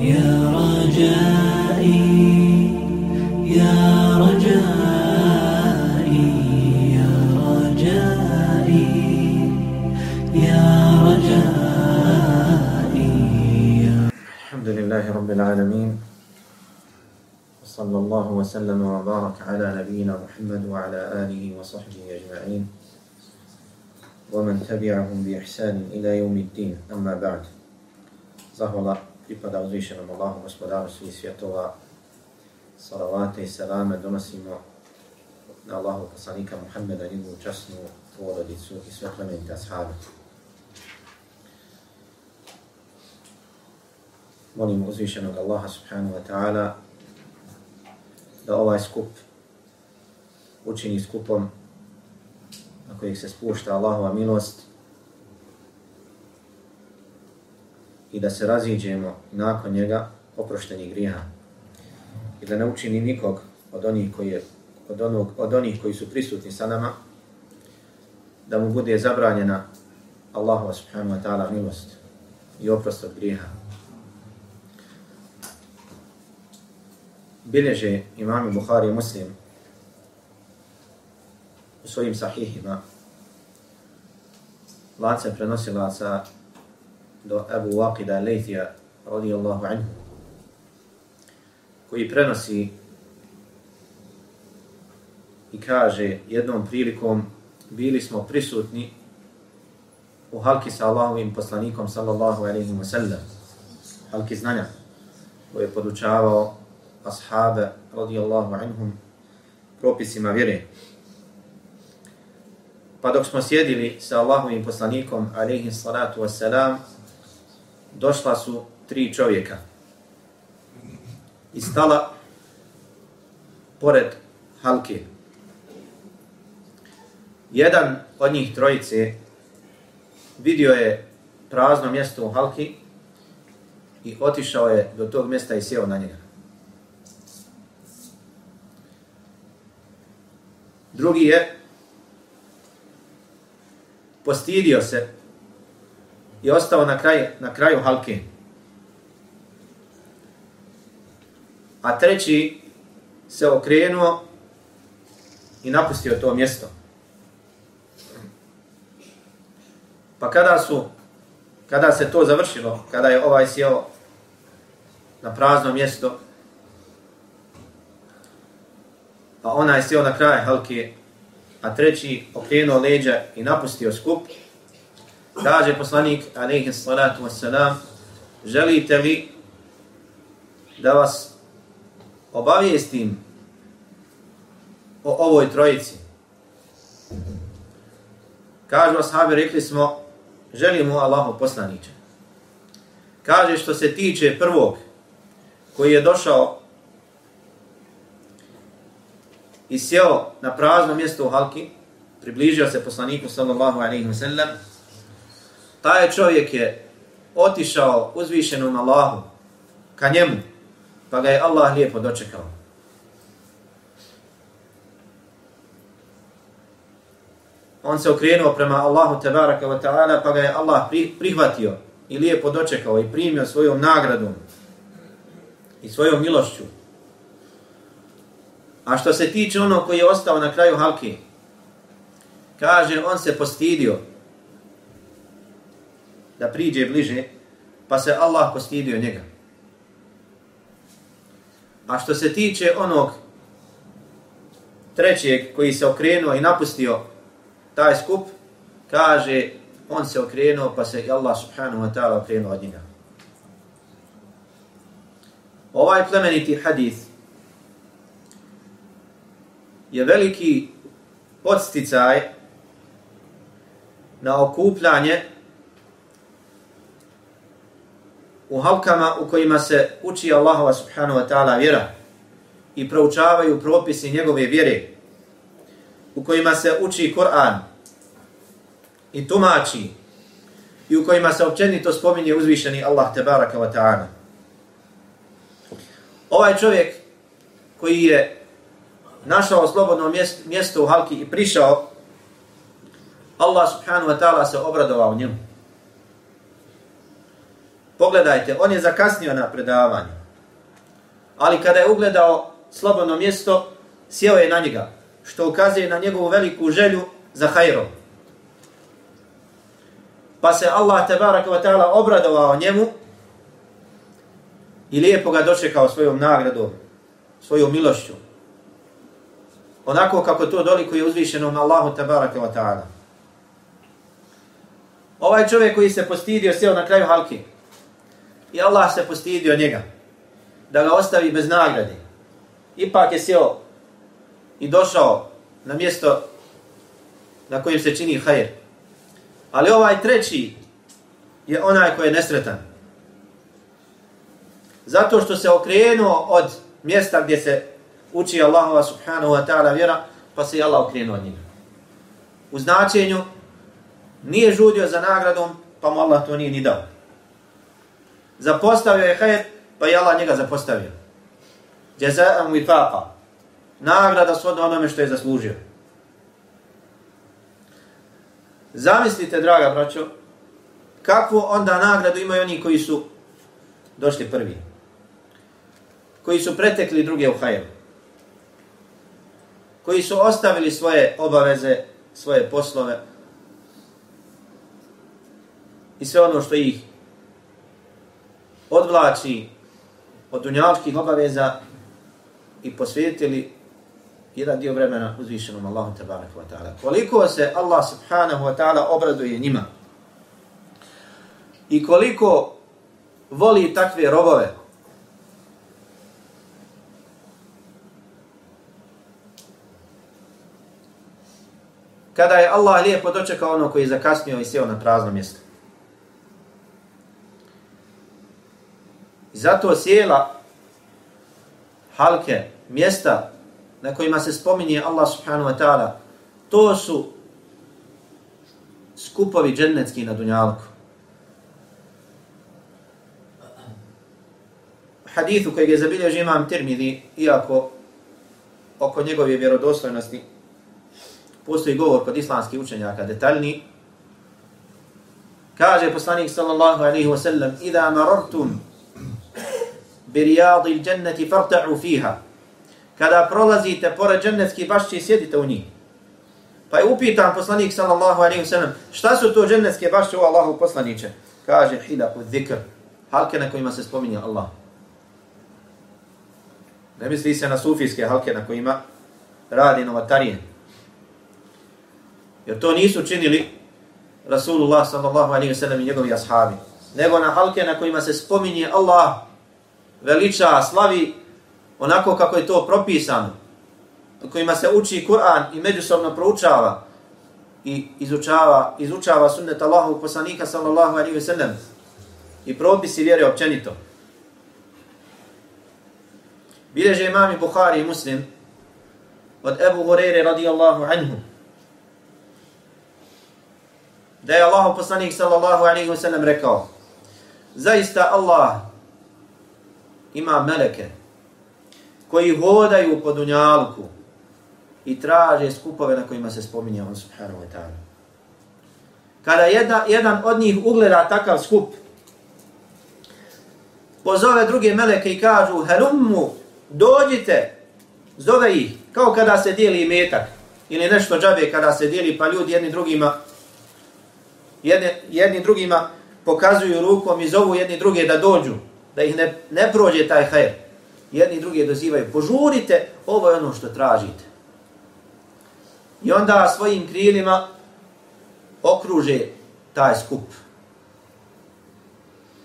يا رجائي يا رجائي يا رجائي يا رجائي. الحمد لله رب العالمين وصلى الله وسلم وبارك على نبينا محمد وعلى آله وصحبه أجمعين ومن تبعهم بإحسان إلى يوم الدين. أما بعد زهولا pripada uzvišenom Allahu gospodaru svih svjetova salavate i salame donosimo na Allahu poslanika Muhammeda njegovu časnu porodicu i sve plemenite ashabe. Molim uzvišenog Allaha subhanahu wa ta'ala da ovaj skup učini skupom na kojih se spušta Allahova milost i da se raziđemo nakon njega oproštenih grijeha i da ne učini nikog od onih koji, je, od, onog, od onih koji su prisutni sa nama da mu bude zabranjena Allahu subhanahu wa ta'ala milost i oprost od grijeha. Bileže imami Bukhari i Muslim u svojim sahihima lance prenosilaca do Abu Waqida Leithija radijallahu anhu koji prenosi i kaže jednom prilikom bili smo prisutni u halki sa Allahovim poslanikom sallallahu alaihi wa sallam halki znanja koji je podučavao ashabe radijallahu anhum propisima vjere. Pa dok smo sjedili sa Allahovim poslanikom alaihi salatu wassalam došla su tri čovjeka i stala pored halke. Jedan od njih trojice vidio je prazno mjesto u halki i otišao je do tog mjesta i sjeo na njega. Drugi je postidio se i ostao na, kraj, na kraju halke. A treći se okrenuo i napustio to mjesto. Pa kada su, kada se to završilo, kada je ovaj sjeo na prazno mjesto, pa onaj sjeo na kraj halke, a treći okrenuo leđa i napustio skup, Kaže poslanik, alaihi salatu wassalam, želite li da vas obavijestim o ovoj trojici? Kažu ashabi, rekli smo, želimo Allahu poslaniće. Kaže što se tiče prvog koji je došao i sjeo na prazno mjesto u Halki, približio se poslaniku sallallahu alaihi wa sallam, taj čovjek je otišao uzvišenom Allahu ka njemu, pa ga je Allah lijepo dočekao. On se okrenuo prema Allahu tebaraka wa ta'ala, pa ga je Allah prihvatio i lijepo dočekao i primio svojom nagradom i svojom milošću. A što se tiče ono koji je ostao na kraju halki, kaže, on se postidio da priđe bliže, pa se Allah postidio njega. A što se tiče onog trećeg koji se okrenuo i napustio taj skup, kaže, on se okrenuo pa se Allah subhanahu wa ta'ala okrenuo od njega. Ovaj plemeniti hadith je veliki podsticaj na okupljanje u halkama u kojima se uči Allahova subhanahu wa ta'ala vjera i proučavaju propisi njegove vjere, u kojima se uči Kur'an i tumači i u kojima se općenito spominje uzvišeni Allah tebaraka wa ta'ala. Ovaj čovjek koji je našao slobodno mjesto u halki i prišao, Allah subhanahu wa ta'ala se obradovao njemu Pogledajte, on je zakasnio na predavanje. Ali kada je ugledao slobodno mjesto, sjeo je na njega, što ukazuje na njegovu veliku želju za hajrom. Pa se Allah tebaraka wa ta'ala obradovao njemu i lijepo ga dočekao svojom nagradom, svojom milošću. Onako kako to doliko je uzvišenom Allahu tebaraka wa ta'ala. Ovaj čovjek koji se postidio, sjeo na kraju halki. I Allah se postidio njega. Da ga ostavi bez nagrade. Ipak je sjeo i došao na mjesto na kojem se čini hajr. Ali ovaj treći je onaj koji je nesretan. Zato što se okrenuo od mjesta gdje se uči Allahova subhanahu wa ta'ala vjera, pa se i Allah okrenuo od njega. U značenju nije žudio za nagradom, pa mu Allah to nije ni dao. Zapostavio je hajr, pa je Allah njega zapostavio. Jaza'am wifaqa. Nagrada svodno onome što je zaslužio. Zamislite, draga braćo, kakvu onda nagradu imaju oni koji su došli prvi. Koji su pretekli druge u hajru. Koji su ostavili svoje obaveze, svoje poslove, i sve ono što ih odvlači od dunjavskih obaveza i posvetili jedan dio vremena uzvišenom Allahu tabaraka wa ta'ala. Koliko se Allah subhanahu wa ta'ala obraduje njima i koliko voli takve robove kada je Allah lijepo dočekao ono koji je zakasnio i sjeo na prazno mjesto. Zato sjela halke, mjesta na kojima se spominje Allah subhanahu wa ta'ala, to su skupovi džennetski na dunjalku. Hadithu kojeg je zabilježi imam Tirmidhi, iako oko njegove vjerodostojnosti postoji govor kod islamskih učenjaka detaljni, kaže poslanik sallallahu alaihi wa sallam, Ida marortum birijadi dženneti farta'u fiha. Kada prolazite pored džennetskih bašći, sjedite u njih. Pa je upitan poslanik sallallahu alaihi wasallam, šta su to džennetske bašće u Allahu poslaniće? Kaže, hila u zikr, halke na kojima se spominje Allah. Ne misli se na sufijske halke na kojima radi novatarije. Jer to nisu činili Rasulullah sallallahu alaihi wasallam i njegovi ashabi. Nego na halke na kojima se spominje Allah veliča, slavi onako kako je to propisano, kojima se uči Kur'an i međusobno proučava i izučava, izučava sunnet Allahovog poslanika sallallahu alaihi ve sellem i propisi vjere općenito. Bileže imami Bukhari i Muslim od Ebu Hureyre radijallahu anhu da je Allah poslanik sallallahu alaihi ve sellem rekao zaista Allah ima meleke koji hodaju po dunjalku i traže skupove na kojima se spominje on subhanahu wa ta'ala. Kada jedna, jedan od njih ugleda takav skup, pozove druge meleke i kažu Helummu, dođite, zove ih, kao kada se dijeli metak ili nešto džabe kada se dijeli pa ljudi jedni drugima jedni, jedni drugima pokazuju rukom i zovu jedni druge da dođu da ih ne, ne prođe taj hajr. Jedni drugi dozivaju, požurite, ovo je ono što tražite. I onda svojim krilima okruže taj skup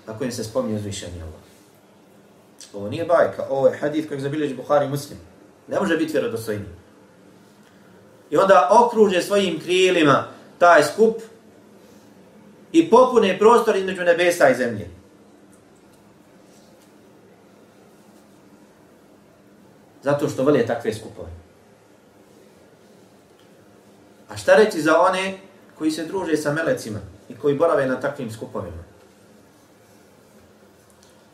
na kojem se spominje uzvišenje Allah. Ovo nije bajka, ovo je hadith kojeg zabilježi Buhari muslim. Ne može biti vjerodostojni. I onda okruže svojim krilima taj skup i popune prostor između nebesa i zemlje. Zato što vole takve skupove. A šta reći za one koji se druže sa melecima i koji borave na takvim skupovima?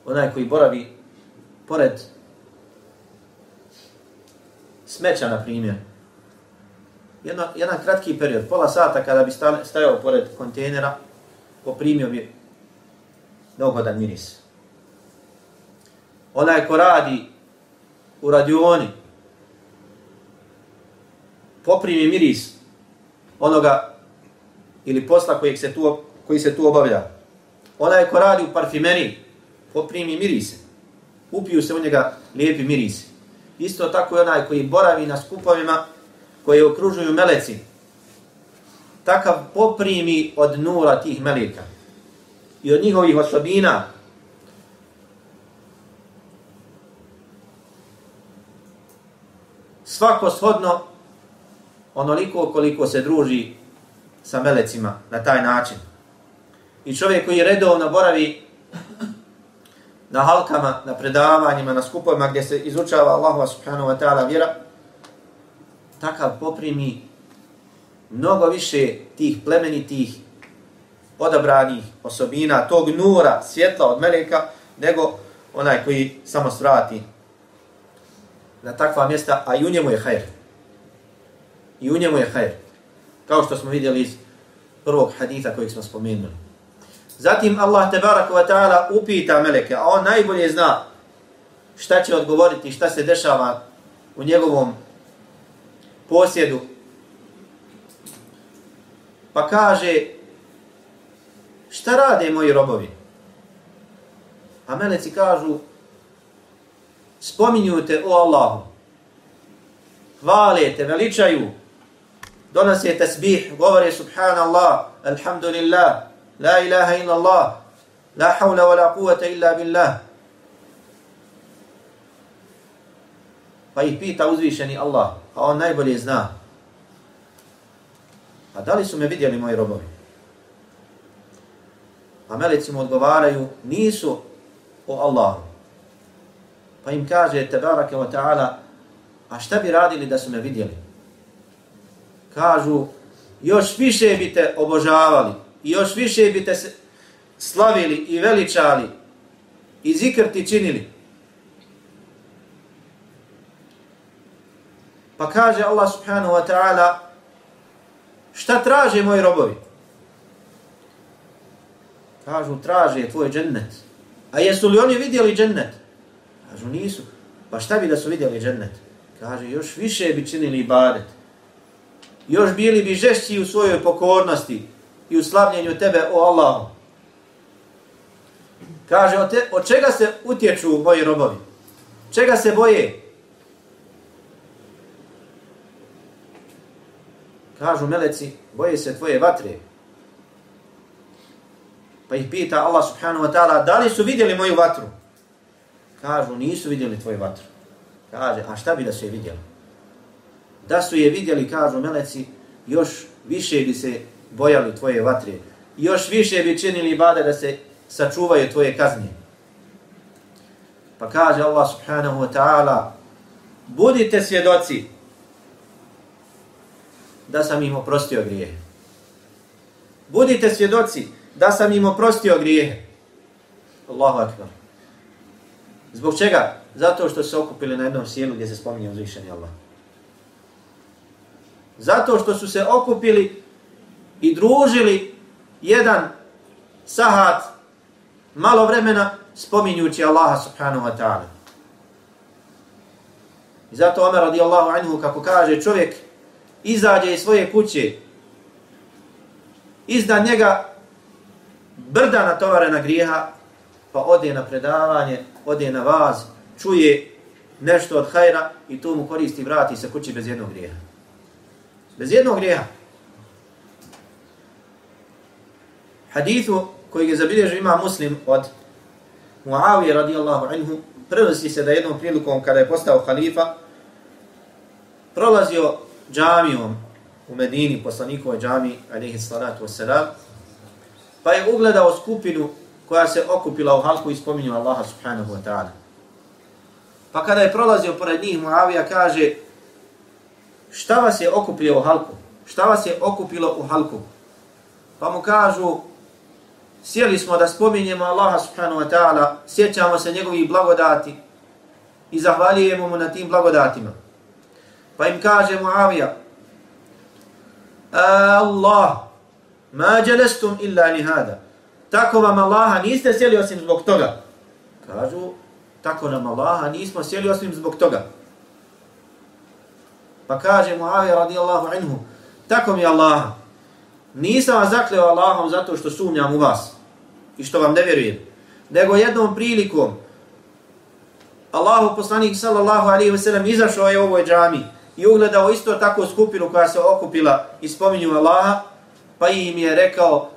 Onaj koji boravi pored smeća, na primjer, Jedno, jedan kratki period, pola sata kada bi stajao pored kontejnera, poprimio bi neugodan miris. Onaj ko radi u radioni, poprimi miris onoga ili posla kojeg se tu, koji se tu obavlja. Onaj ko radi u parfimeriji, poprimi mirise. Upiju se u njega lijepi mirisi. Isto tako je onaj koji boravi na skupovima koje okružuju meleci. Takav poprimi od nura tih meleka i od njihovih osobina. Svako shodno onoliko koliko se druži sa melecima na taj način. I čovjek koji redovno boravi na halkama, na predavanjima, na skupovima gdje se izučava Allahu subhanahu wa ta'ala vjera, takav poprimi mnogo više tih plemenitih odabranih osobina, tog nura, svjetla od meleka, nego onaj koji samo svrati na takva mjesta, a i u njemu je hajr. I u njemu je hajr. Kao što smo vidjeli iz prvog haditha kojeg smo spomenuli. Zatim Allah tebaraka wa ta'ala upita meleke, a on najbolje zna šta će odgovoriti, šta se dešava u njegovom posjedu. Pa kaže, šta rade moji robovi? A meleci kažu, spominju te o Allahu, hvale te, veličaju, donose tasbih, govore subhanallah, alhamdulillah, la ilaha illa Allah, la hawla wa la quvata illa billah. Pa ih pita uzvišeni Allah, a on najbolje zna. A da li su me vidjeli moji robovi? A meleci mu odgovaraju, nisu o Allahu. Pa im kaže, tebarake wa ta'ala, a šta bi radili da su me vidjeli? Kažu, još više bi te obožavali, i još više bi te slavili i veličali i zikr ti činili. Pa kaže Allah subhanahu wa ta'ala, šta traže moji robovi? Kažu, traže tvoj džennet. A jesu li oni vidjeli džennet? Kažu, nisu. Pa šta bi da su vidjeli džennet? Kaže, još više bi činili ibadet. Još bili bi žešći u svojoj pokornosti i u slavljenju tebe, o Allahu. Kaže, od, te, od čega se utječu moji robovi? Čega se boje? Kažu meleci, boje se tvoje vatre. Pa ih pita Allah subhanahu wa ta'ala, da li su vidjeli moju vatru? Kažu, nisu vidjeli tvoju vatru. Kaže, a šta bi da su je vidjeli? Da su je vidjeli, kažu meleci, još više bi se bojali tvoje vatre. Još više bi činili bade da se sačuvaju tvoje kaznje. Pa kaže Allah subhanahu wa ta'ala, budite svjedoci da sam im oprostio grijehe. Budite svjedoci da sam im oprostio grijehe. Allahu akbar. Zbog čega? Zato što se okupili na jednom sjelu gdje se spominje uzvišeni Allah. Zato što su se okupili i družili jedan sahat malo vremena spominjući Allaha subhanahu wa ta'ala. I zato Omer radijallahu anhu kako kaže čovjek izađe iz svoje kuće izda njega brda natovarena grijeha pa ode na predavanje, ode na vaz, čuje nešto od hajra i to mu koristi vrati se kući bez jednog grijeha. Bez jednog grijeha. hadithu koji je zabilježio ima muslim od Muavi radijallahu anhu, prenosi se da jednom prilikom kada je postao halifa, prolazio džamijom u Medini, poslanikove džami, alaihi salatu wasalam, pa je ugledao skupinu koja se okupila u halku i spominju Allaha subhanahu wa ta'ala. Pa kada je prolazio pored njih, Muavija kaže, šta vas je okupilo u halku? Šta vas je okupilo u halku? Pa mu kažu, sjeli smo da spominjemo Allaha subhanahu wa ta'ala, sjećamo se njegovih blagodati i zahvalijemo mu na tim blagodatima. Pa im kaže Muavija, Allah, ma jelestum illa lihada. hada tako vam Allaha niste sjeli osim zbog toga. Kažu, tako nam Allaha nismo sjeli osim zbog toga. Pa kaže Muavija radijallahu anhu, tako mi Allaha, nisam vas zakleo Allahom zato što sumnjam u vas i što vam ne vjerujem, nego jednom prilikom Allahu poslanik sallallahu alaihi ve sellem izašao je u ovoj džami i ugledao isto tako skupinu koja se okupila i spominju Allaha, pa im je rekao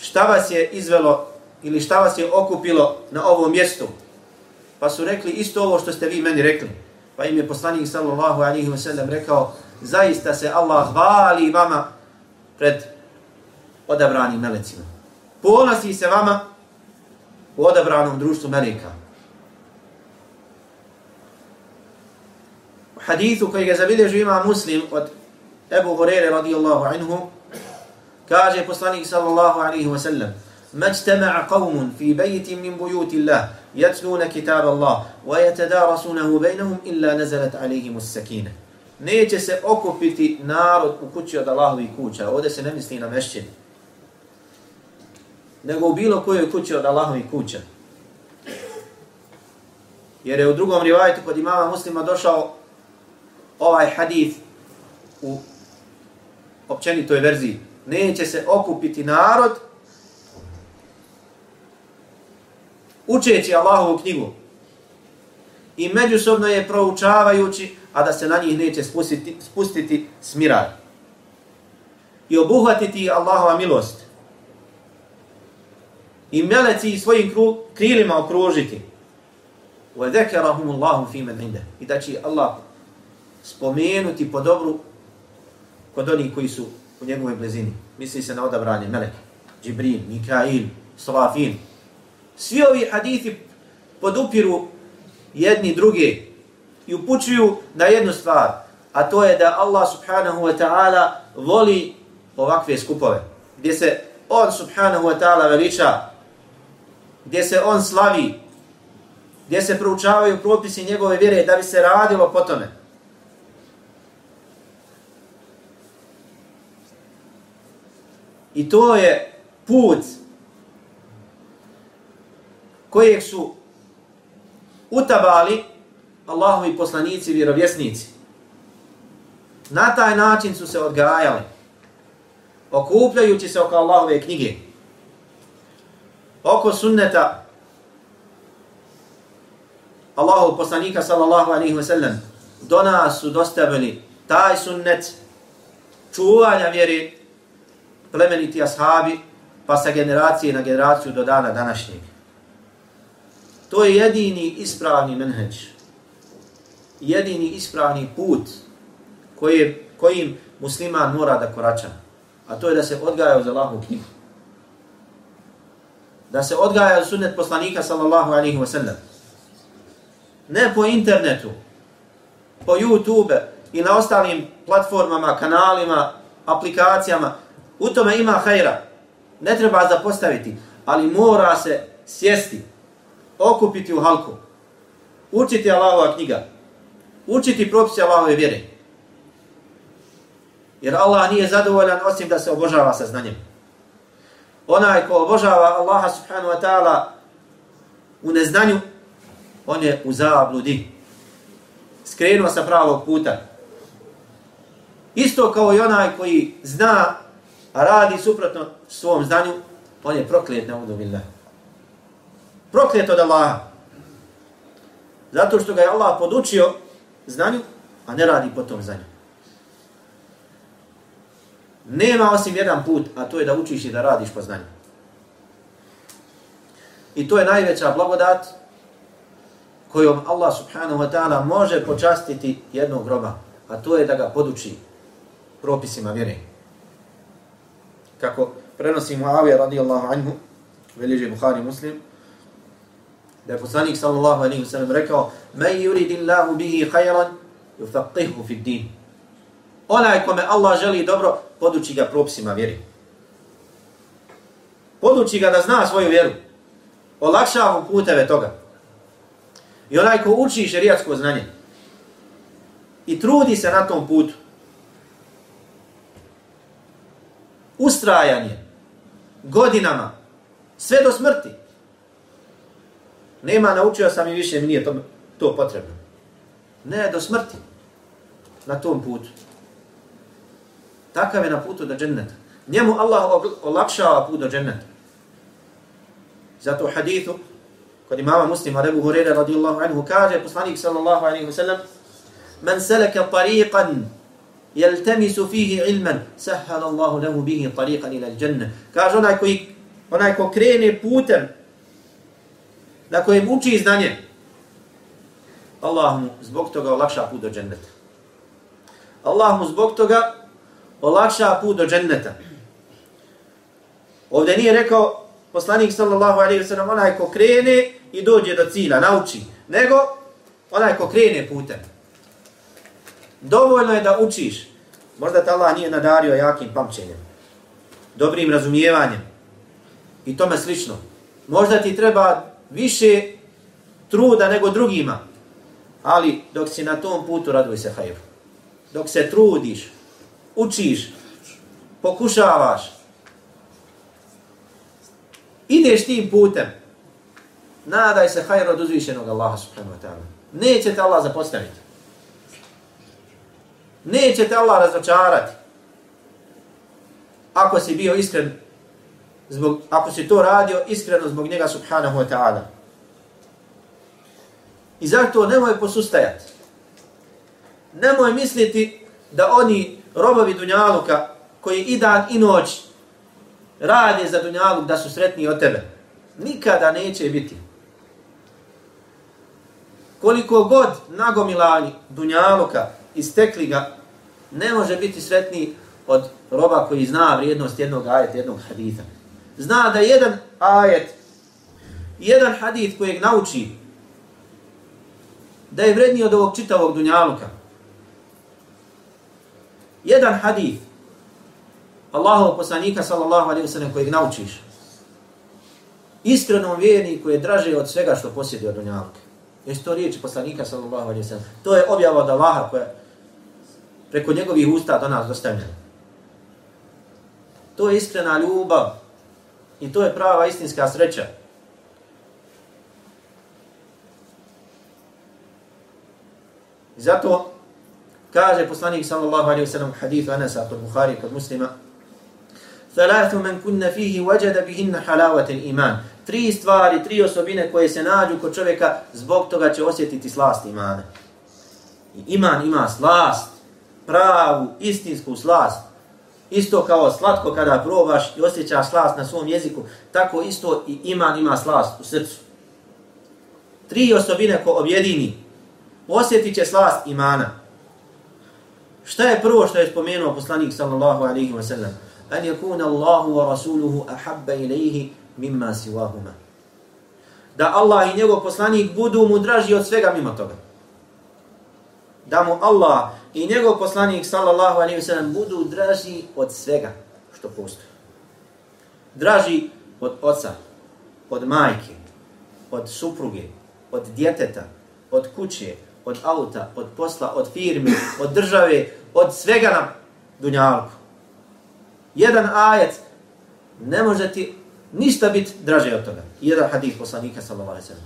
šta vas je izvelo ili šta vas je okupilo na ovom mjestu. Pa su rekli isto ovo što ste vi meni rekli. Pa im je poslanik sallallahu alaihi wasallam rekao zaista se Allah hvali vama pred odabranim melecima. Ponosi se vama u odabranom društvu meleka. U hadithu koji ga zabilježu ima muslim od Ebu Hurere radijallahu anhu, kaže poslanik sallallahu alaihi wa sallam, مجتمع قوم في بيت من بيوت الله يتلون كتاب الله ويتدارسونه بينهم إلا نزلت عليهم السكينة neće se okupiti narod u kući od Allahovi kuća. Ovdje se ne misli na mešćini. Nego u bilo kojoj kući od Allahovi kuća. Jer je u drugom rivajtu kod imama muslima došao ovaj hadith u općenitoj verziji. Neće se okupiti narod učeći Allahovu knjigu i međusobno je proučavajući, a da se na njih neće spustiti, spustiti smiraj. I obuhvatiti Allahova milost. I meleci svojim kru, krilima okružiti. وَذَكَرَهُمُ اللَّهُ فِي مَنْ عِنْدَ I da će Allah spomenuti po dobru kod onih koji su u njegovoj blizini. Misli se na odabranje meleke. Džibril, Mikail, Srafin. Svi ovi hadithi podupiru jedni druge i upućuju na jednu stvar, a to je da Allah subhanahu wa ta'ala voli ovakve skupove, gdje se on subhanahu wa ta'ala veliča, gdje se on slavi, gdje se proučavaju propisi njegove vjere da bi se radilo po tome. I to je put kojeg su utabali Allahovi poslanici, vjerovjesnici. Na taj način su se odgajali, okupljajući se oko Allahove knjige, oko sunneta Allahov poslanika sallallahu alaihi wa sallam, do nas su dostavili taj sunnet čuvanja vjeri plemeniti ashabi, pa sa generacije na generaciju do dana današnjeg. To je jedini ispravni menheđ. Jedini ispravni put koji, kojim musliman mora da korača. A to je da se odgaja uz Allahu knjigu. Da se odgaja uz sunnet poslanika sallallahu alaihi wa sallam. Ne po internetu, po YouTube i na ostalim platformama, kanalima, aplikacijama. U tome ima hajra. Ne treba zapostaviti, ali mora se sjesti okupiti u halku, učiti Allahova knjiga, učiti propise Allahove vjere. Jer Allah nije zadovoljan osim da se obožava sa znanjem. Onaj ko obožava Allaha subhanahu wa ta'ala u neznanju, on je u zabludi. Skrenuo sa pravog puta. Isto kao i onaj koji zna, a radi suprotno svom znanju, on je proklet na udu billahi proklet od Allaha. Zato što ga je Allah podučio znanju, a ne radi po tom znanju. Nema osim jedan put, a to je da učiš i da radiš po znanju. I to je najveća blagodat kojom Allah subhanahu wa ta'ala može počastiti jednog groba, a to je da ga poduči propisima vjere. Kako prenosi Muavija radijallahu anhu, veliže Buhari muslim, da je poslanik sallallahu alaihi wa sallam rekao men yuridillahu bihi khayran yufaqihu fi din. Onaj kome Allah želi dobro poduči ga propisima vjeri poduči ga da zna svoju vjeru. Olakša mu puteve toga. I onaj ko uči šerijatsko znanje i trudi se na tom putu ustrajanje godinama sve do smrti. Nema naučio sam i više mi nije to, to potrebno. Ne do smrti na tom putu. Takav je na putu do dženneta. Njemu Allah olakšava put do dženneta. Zato hadithu kod imama muslima Rebu Hurere radijallahu anhu kaže poslanik sallallahu alaihi wa sallam men seleke tariqan يلتمس فيه علما سهل الله له به طريقا الى الجنه kaže onaj koji onaj ko krene putem na kojem uči znanje Allah mu zbog toga olakša put do dženneta Allah mu zbog toga olakša put do dženneta ovdje nije rekao poslanik sallallahu alaihi wa sallam onaj ko krene i dođe do cilja, nauči nego onaj ko krene putem Dovoljno je da učiš. Možda te Allah nije nadario jakim pamćenjem, dobrim razumijevanjem i tome slično. Možda ti treba više truda nego drugima, ali dok si na tom putu raduj se hajru. Dok se trudiš, učiš, pokušavaš, ideš tim putem, nadaj se hajru od uzvišenog Allaha subhanahu wa ta'ala. Neće te Allah zapostaviti. Neće te Allah razočarati. Ako si bio iskren, zbog, ako si to radio iskreno zbog njega subhanahu wa ta'ala. I zato nemoj posustajati. Nemoj misliti da oni robovi Dunjaluka koji i dan i noć rade za Dunjaluk da su sretniji od tebe. Nikada neće biti. Koliko god nagomilani Dunjaluka istekli ga, ne može biti sretniji od roba koji zna vrijednost jednog ajeta, jednog haditha. Zna da jedan ajet, jedan hadith kojeg nauči, da je vredniji od ovog čitavog dunjaluka. Jedan hadith, Allahov poslanika sallallahu alaihi wa sallam kojeg naučiš, iskrenom vjerniku je draže od svega što posjedi od dunjaluka. Jesi to riječi poslanika sallallahu alaihi wa sallam? To je objava od Allaha koja, preko njegovih usta do nas dostavljeno. To je iskrena ljubav i to je prava istinska sreća. I zato kaže poslanik sallallahu alaihi wa sallam hadithu Anasa kod Bukhari kod muslima Thalathu men kunna fihi wajada bihinna halavata iman. Tri stvari, tri osobine koje se nađu kod čovjeka, zbog toga će osjetiti slast imana. I iman ima slast pravu, istinsku slast. Isto kao slatko kada probaš i osjećaš slast na svom jeziku, tako isto i iman ima slast u srcu. Tri osobine ko objedini, osjetit će slast imana. Šta je prvo što je spomenuo poslanik sallallahu alaihi wa sallam? An yakuna Allahu wa rasuluhu ahabba ilaihi mimma siwahuma. Da Allah i njegov poslanik budu mu draži od svega mimo toga. Da mu Allah i njegov poslanik sallallahu alejhi ve sellem budu draži od svega što postoji. Draži od oca, od majke, od supruge, od djeteta, od kuće, od auta, od posla, od firme, od države, od svega na dunjalku. Jedan ajet ne može ti ništa biti draže od toga. Jedan hadih poslanika sallallahu alejhi ve sellem.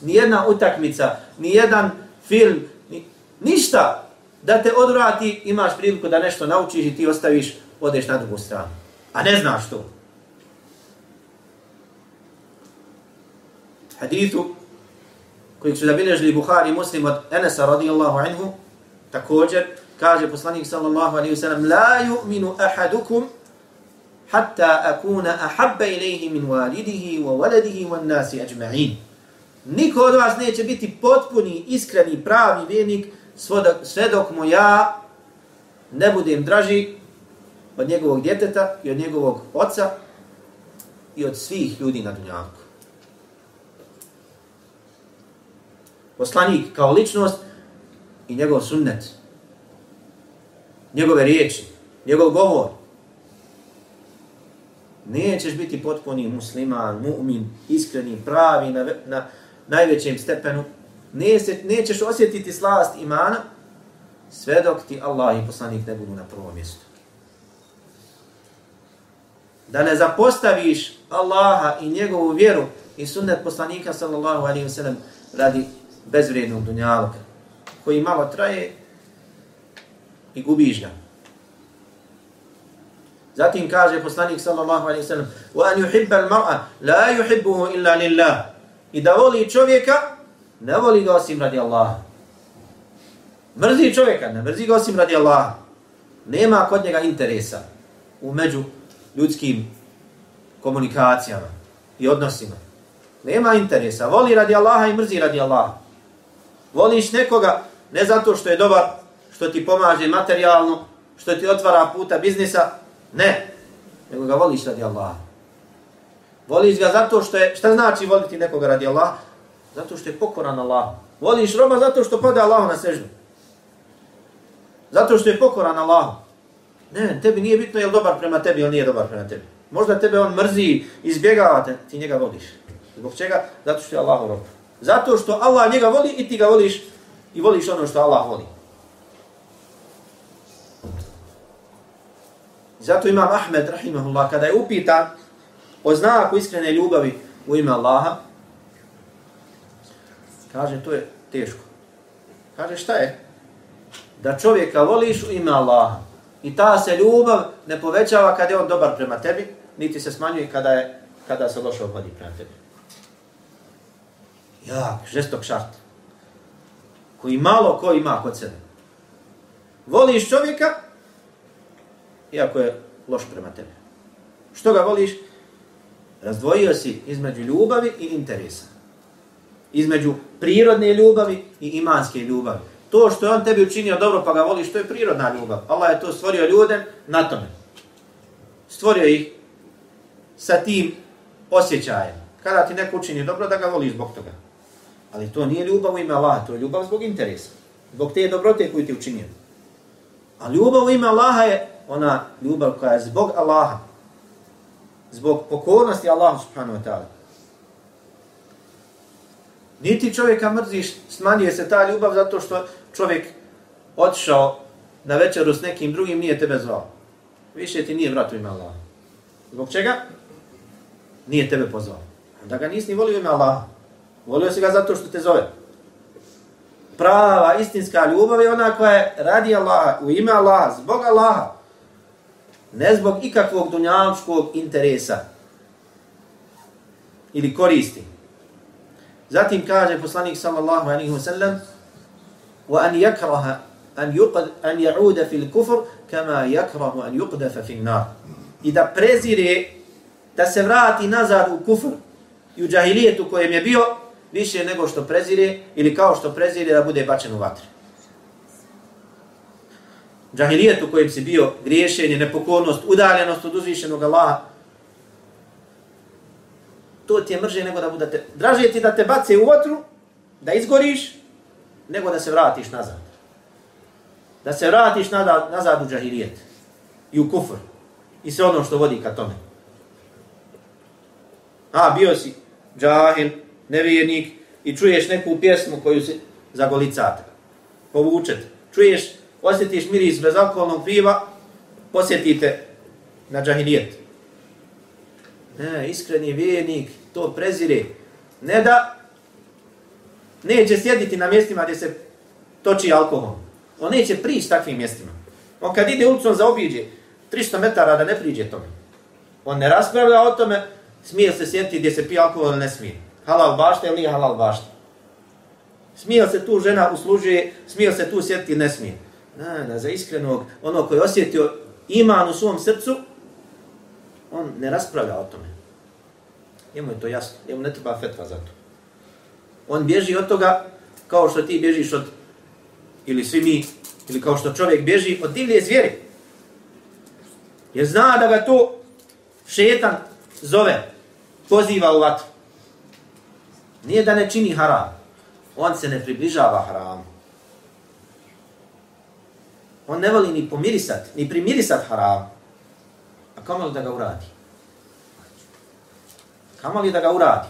Ni jedna utakmica, ni jedan film, ništa da te odvrati, imaš priliku da nešto naučiš i ti ostaviš, odeš na drugu stranu. A ne znaš to. Hadithu kojeg su zabilježili Buhari muslim od Enesa radijallahu anhu, također, kaže poslanik sallallahu alaihi wasallam, La yu'minu ahadukum hatta akuna ahabba ilaihi min walidihi wa waladihi wa nasi ajma'in. Niko od vas neće biti potpuni, iskreni, pravi vjernik, sve dok mu ja ne budem draži od njegovog djeteta i od njegovog oca i od svih ljudi na dunjavku. Poslanik kao ličnost i njegov sunnet, njegove riječi, njegov govor. Nećeš biti potpuni musliman, mu'min, iskreni, pravi na, na najvećem stepenu neće, nećeš osjetiti slast imana sve dok ti Allah i poslanik ne budu na prvom mjestu. da ne zapostaviš Allaha i njegovu vjeru i sunnet poslanika sallallahu alaihi wa sallam radi bezvrijednog dunjalka koji malo traje i gubiš ga. Zatim kaže poslanik sallallahu alaihi wa sallam وَأَنْ an yuhibba al-mar'a la لِلَّهِ illa lillah i da voli čovjeka ne voli ga osim radi Allaha. Mrzi čovjeka, ne mrzi ga osim radi Allaha. Nema kod njega interesa u među ljudskim komunikacijama i odnosima. Nema interesa. Voli radi Allaha i mrzi radi Allaha. Voliš nekoga ne zato što je dobar, što ti pomaže materijalno, što ti otvara puta biznisa, ne. Nego ga voliš radi Allaha. Voliš ga zato što je, šta znači voliti nekoga radi Allaha? Zato što je pokoran Allah. Voliš Roma zato što pada Allahu na sežnu. Zato što je pokoran Allah. Ne, tebi nije bitno je li dobar prema tebi ili nije dobar prema tebi. Možda tebe on mrzi, izbjegava te, ti njega voliš. Zbog čega? Zato što je Allah rob. Zato što Allah njega voli i ti ga voliš i voliš ono što Allah voli. Zato imam Ahmed, rahimahullah, kada je upita o znaku iskrene ljubavi u ime Allaha, kaže, to je teško. Kaže, šta je? Da čovjeka voliš u ime Allaha. I ta se ljubav ne povećava kada je on dobar prema tebi, niti se smanjuje kada je kada se loše obhodi prema tebi. Jak, žestok šart. Koji malo ko ima kod sebe. Voliš čovjeka, iako je loš prema tebi. Što ga voliš? Razdvojio si između ljubavi i interesa. Između prirodne ljubavi i imanske ljubavi. To što je on tebi učinio dobro pa ga voliš, to je prirodna ljubav. Allah je to stvorio ljude na tome. Stvorio ih sa tim osjećajem. Kada ti neko učini dobro, da ga voliš zbog toga. Ali to nije ljubav u ime Allaha, to je ljubav zbog interesa. Zbog te dobrote koju ti učinio. A ljubav u ime Allaha je ona ljubav koja je zbog Allaha. Zbog pokornosti Allahu subhanahu wa ta'ala. Niti čovjeka mrziš, smanjuje se ta ljubav zato što čovjek otišao na večeru s nekim drugim, nije tebe zvao. Više ti nije vratu ime Allah. Zbog čega? Nije tebe pozvao. Da ga nisi ni volio ime Allah. Volio si ga zato što te zove. Prava, istinska ljubav je ona koja je radi Allaha, u ime Allaha, zbog Allaha. Ne zbog ikakvog dunjavskog interesa. Ili koristi. Zatim kaže poslanik sallallahu alaihi wa sallam wa an yakraha an yuqad an ya'uda al-kufr kama yakrahu an yuqdaf fi an-nar. I da prezire da se vrati nazad u kufr i u džahilijetu kojem je bio više nego što prezire ili kao što prezire da bude bačen u vatru. Džahilijetu kojem si bio griješenje, nepokornost, udaljenost od uzvišenog Allaha, to ti je mrže nego da budete, draže ti da te bace u vatru, da izgoriš, nego da se vratiš nazad. Da se vratiš nazad, nazad u džahilijet i u kufr i sve ono što vodi ka tome. A, bio si džahil, nevjernik i čuješ neku pjesmu koju se zagolicate, povučete. Čuješ, osjetiš miris bezalkoholnog piva, posjetite na džahilijet. Ne, iskreni vjernik to prezire. Ne da neće sjediti na mjestima gdje se toči alkohol. On neće prići takvim mjestima. On kad ide ulicom za obiđe, 300 metara da ne priđe tome. On ne raspravlja o tome, smije se sjediti gdje se pije alkohol ili ne smije. Halal bašta ili nije halal bašta. Smije se tu žena uslužuje, smije se tu sjediti ne smije. Na, na, za iskrenog, ono koji osjetio iman u svom srcu, on ne raspravlja o tome. Njemu je to jasno, njemu ne treba fetva za to. On bježi od toga kao što ti bježiš od, ili svi mi, ili kao što čovjek bježi od divlje zvijeri. Jer zna da ga to šetan zove, poziva u vatru. Nije da ne čini haram. On se ne približava haramu. On ne voli ni pomirisat, ni primirisat haram kamali kamo li da ga uradi? Kamo li da ga uradi?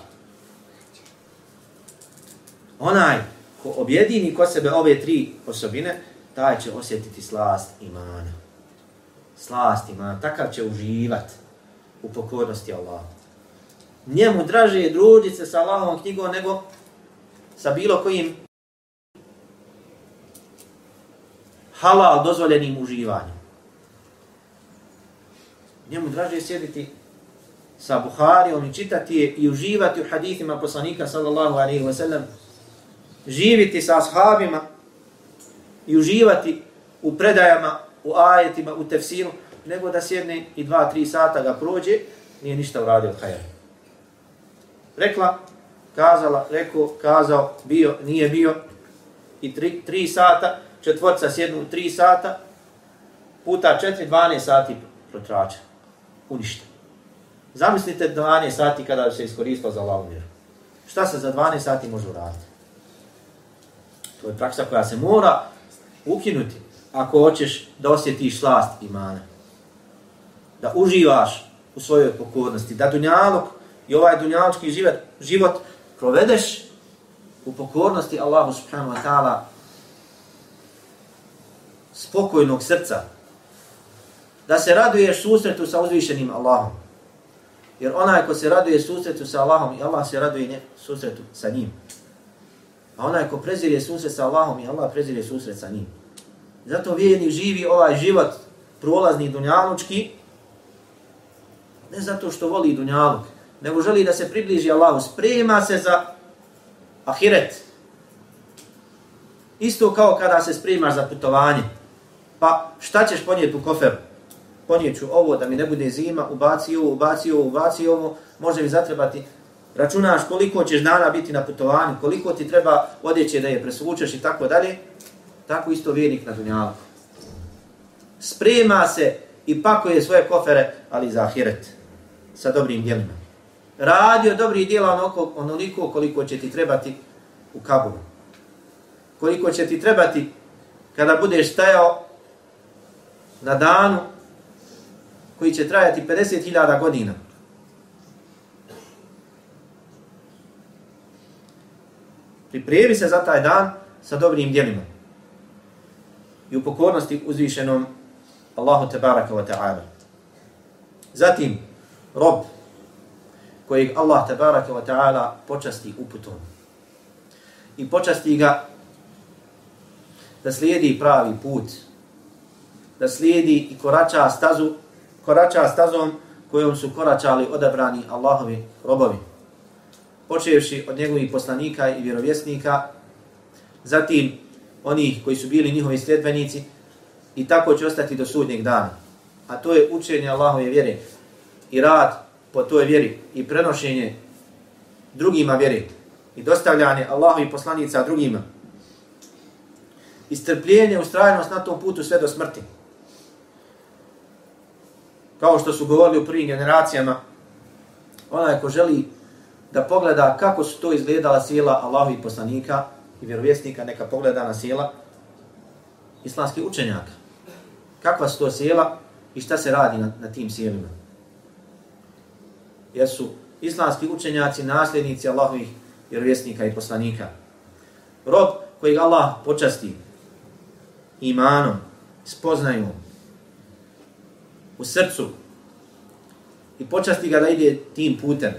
Onaj ko objedini ko sebe ove tri osobine, taj će osjetiti slast imana. Slast imana, takav će uživat. u pokornosti Allahu. Njemu draže je družiti se sa Allahovom knjigom nego sa bilo kojim halal dozvoljenim uživanjem. Njemu draže sjediti sa Buharijom i čitati je i uživati u hadithima poslanika sallallahu alaihi wa sallam, živiti sa ashabima i uživati u predajama, u ajetima, u tefsiru, nego da sjedne i dva, tri sata ga prođe, nije ništa uradio hajar. Rekla, kazala, rekao, kazao, bio, nije bio, i tri, tri sata, četvorca sjednu tri sata, puta četiri, dvane sati protrača uništen. Zamislite 12 sati kada se iskoristilo za lavu vjeru. Šta se za 12 sati može uraditi? To je praksa koja se mora ukinuti ako hoćeš da osjetiš slast imana. Da uživaš u svojoj pokornosti. Da dunjalog i ovaj dunjaločki život, život provedeš u pokornosti Allahu subhanahu wa ta'ala spokojnog srca. Da se raduješ susretu sa uzvišenim Allahom. Jer onaj ko se raduje susretu sa Allahom i Allah se raduje nje, susretu sa njim. A onaj ko prezire susret sa Allahom i Allah prezire susret sa njim. Zato vjerni živi ovaj život prolazni dunjalučki, ne zato što voli dunjaluk, nego želi da se približi Allahu, sprema se za ahiret. Isto kao kada se spremaš za putovanje. Pa šta ćeš ponijeti u koferu? Ponijeću ovo da mi ne bude zima, ubaci ovo, ubaci ovo, ubaci ovo, može mi zatrebati. Računaš koliko ćeš dana biti na putovanju, koliko ti treba odjeće da je presvučeš i tako dalje. Tako isto vjernik na dunjalu. Sprema se i pakuje svoje kofere, ali za ahiret, sa dobrim djelima. Radio dobri dobrih djela onoliko, onoliko koliko će ti trebati u kaburu. Koliko će ti trebati kada budeš stajao na danu koji će trajati 50.000 godina. Pripremi se za taj dan sa dobrim djelima i u pokornosti uzvišenom Allahu tebaraka wa ta'ala. Zatim, rob kojeg Allah tebaraka wa ta'ala počasti uputom i počasti ga da slijedi pravi put, da slijedi i korača stazu, korača stazom kojom su koračali odabrani Allahovi robovi, počevši od njegovih poslanika i vjerovjesnika, zatim onih koji su bili njihovi sljedbenici i tako će ostati do sudnjeg dana. A to je učenje Allahove vjere i rad po toj vjeri i prenošenje drugima vjere i dostavljanje Allahovi poslanica drugima. I strpljenje, ustrajnost na tom putu sve do smrti. Kao što su govorili u prvim generacijama, onaj ko želi da pogleda kako su to izgledala sjela Allahovih poslanika, i vjerovjesnika neka pogleda na sjela islamskih učenjaka. Kakva su to sjela i šta se radi na, na tim sjelima. Jer su islamski učenjaci nasljednici Allahovih vjerovjesnika i poslanika. Rob kojeg Allah počasti imanom, spoznajom, u srcu i počasti ga da ide tim putem.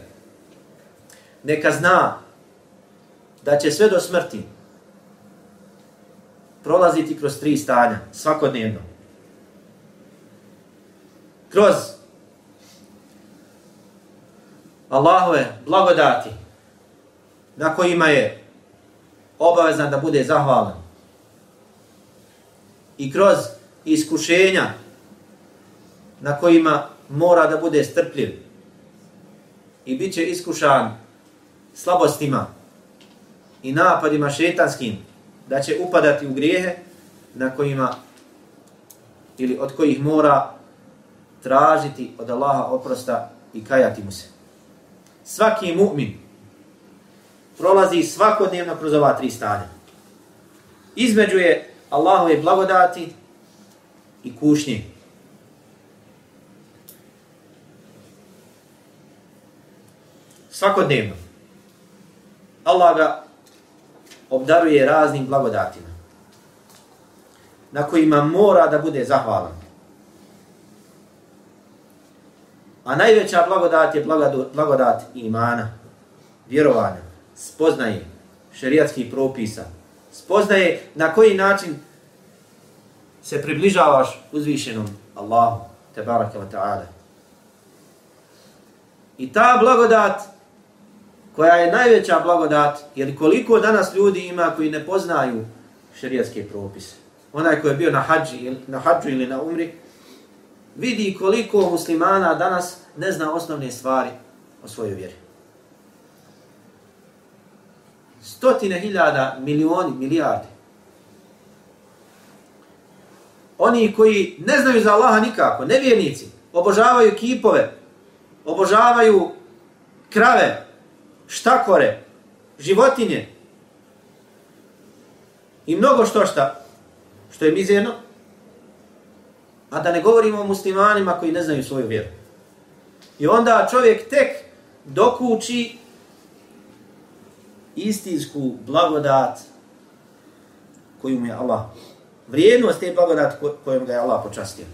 Neka zna da će sve do smrti prolaziti kroz tri stanja, svakodnevno. Kroz Allahove blagodati na kojima je obavezan da bude zahvalan. I kroz iskušenja na kojima mora da bude strpljiv. I bit će iskušan slabostima i napadima šetanskim da će upadati u grijehe na kojima ili od kojih mora tražiti od Allaha oprosta i kajati mu se. Svaki mu'min prolazi svakodnevno kroz ova tri stanja. Između je Allahove blagodati i kušnje. Svakodnevno. Allah ga obdaruje raznim blagodatima na kojima mora da bude zahvalan. A najveća blagodat je blagodat, imana, vjerovanja, spoznaje šerijatskih propisa, spoznaje na koji način se približavaš uzvišenom Allahu, te barake wa ta'ala. I ta blagodat, koja je najveća blagodat, jer koliko danas ljudi ima koji ne poznaju šerijatske propise. Onaj koji je bio na hađi, na hađu ili na umri, vidi koliko muslimana danas ne zna osnovne stvari o svojoj vjeri. Stotine hiljada, milioni, milijarde. Oni koji ne znaju za Allaha nikako, nevjernici, obožavaju kipove, obožavaju krave, štakore, životinje i mnogo što šta, što je mizerno, a da ne govorimo o muslimanima koji ne znaju svoju vjeru. I onda čovjek tek dokući istinsku blagodat koju mu je Allah, vrijednost te blagodat kojom ga je Allah počastio.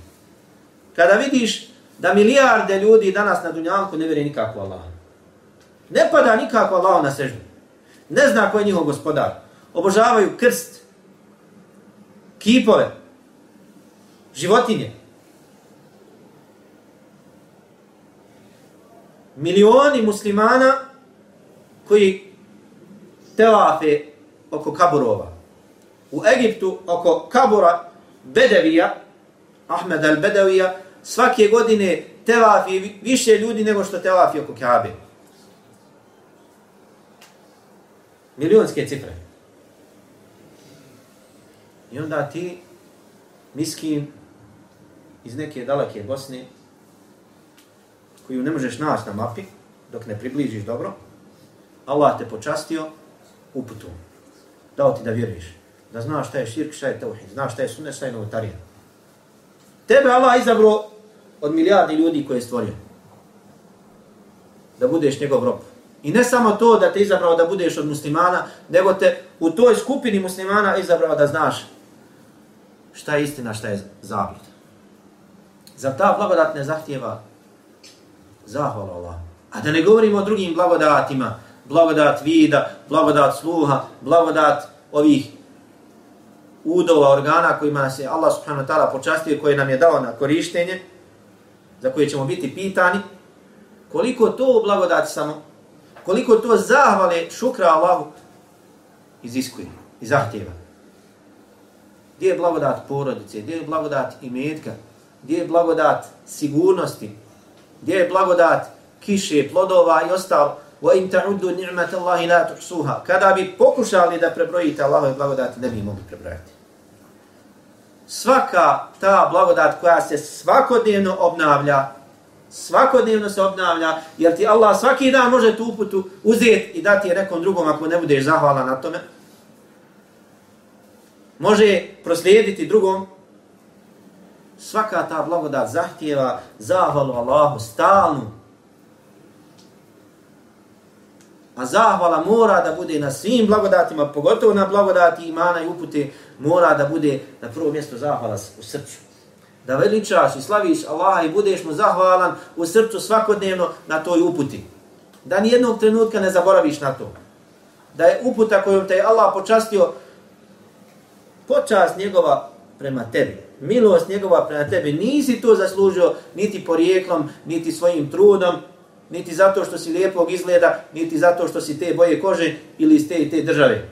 Kada vidiš da milijarde ljudi danas na Dunjanku ne vjeruje nikako Allah. Ne pada nikako Allah na sežbu. Ne zna ko je njihov gospodar. Obožavaju krst, kipove, životinje. Milioni muslimana koji telafe oko kaburova. U Egiptu oko kabura Bedevija, Ahmed al-Bedevija, svake godine telafi više ljudi nego što telafi oko Kabe. Milionske cifre. I onda ti, miskin, iz neke daleke Bosne, koju ne možeš naći na mapi, dok ne približiš dobro, Allah te počastio uputom. Dao ti da vjeruješ. Da znaš šta je širk, šta je tauhid, znaš šta je sunnet, šta je novotarija. Tebe Allah izabro od milijardi ljudi koje je stvorio. Da budeš njegov rob. I ne samo to da te izabrao da budeš od muslimana, nego te u toj skupini muslimana izabrao da znaš šta je istina, šta je zablud. Za ta blagodat ne zahtjeva zahvala Allah. A da ne govorimo o drugim blagodatima, blagodat vida, blagodat sluha, blagodat ovih udova, organa kojima se Allah subhanahu wa ta'ala počastio koje nam je dao na korištenje, za koje ćemo biti pitani, koliko to blagodati samo, koliko to zahvale šukra Allahu iziskuje i zahtjeva. Gdje je blagodat porodice, gdje je blagodat imetka, gdje je blagodat sigurnosti, gdje je blagodat kiše, plodova i ostalo, wa in ta'uddu ni'mat Allahi la tuhsuha. Kada bi pokušali da prebrojite Allahove blagodati, ne bi mogli prebrojati. Svaka ta blagodat koja se svakodnevno obnavlja, svakodnevno se obnavlja, jer ti Allah svaki dan može tu uputu uzeti i dati je nekom drugom ako ne budeš zahvala na tome, može proslijediti drugom, svaka ta blagodat zahtjeva zahvalu Allahu stalnu. A zahvala mora da bude na svim blagodatima, pogotovo na blagodati imana i upute, mora da bude na prvo mjesto zahvala u srcu. Da veličaš i slaviš Allaha i budeš mu zahvalan u srcu svakodnevno na toj uputi. Da ni jednog trenutka ne zaboraviš na to. Da je uputa kojom te je Allah počastio počast njegova prema tebi. Milost njegova prema tebi. Nisi to zaslužio niti porijeklom, niti svojim trudom, niti zato što si lijepog izgleda, niti zato što si te boje kože ili iz te i te države.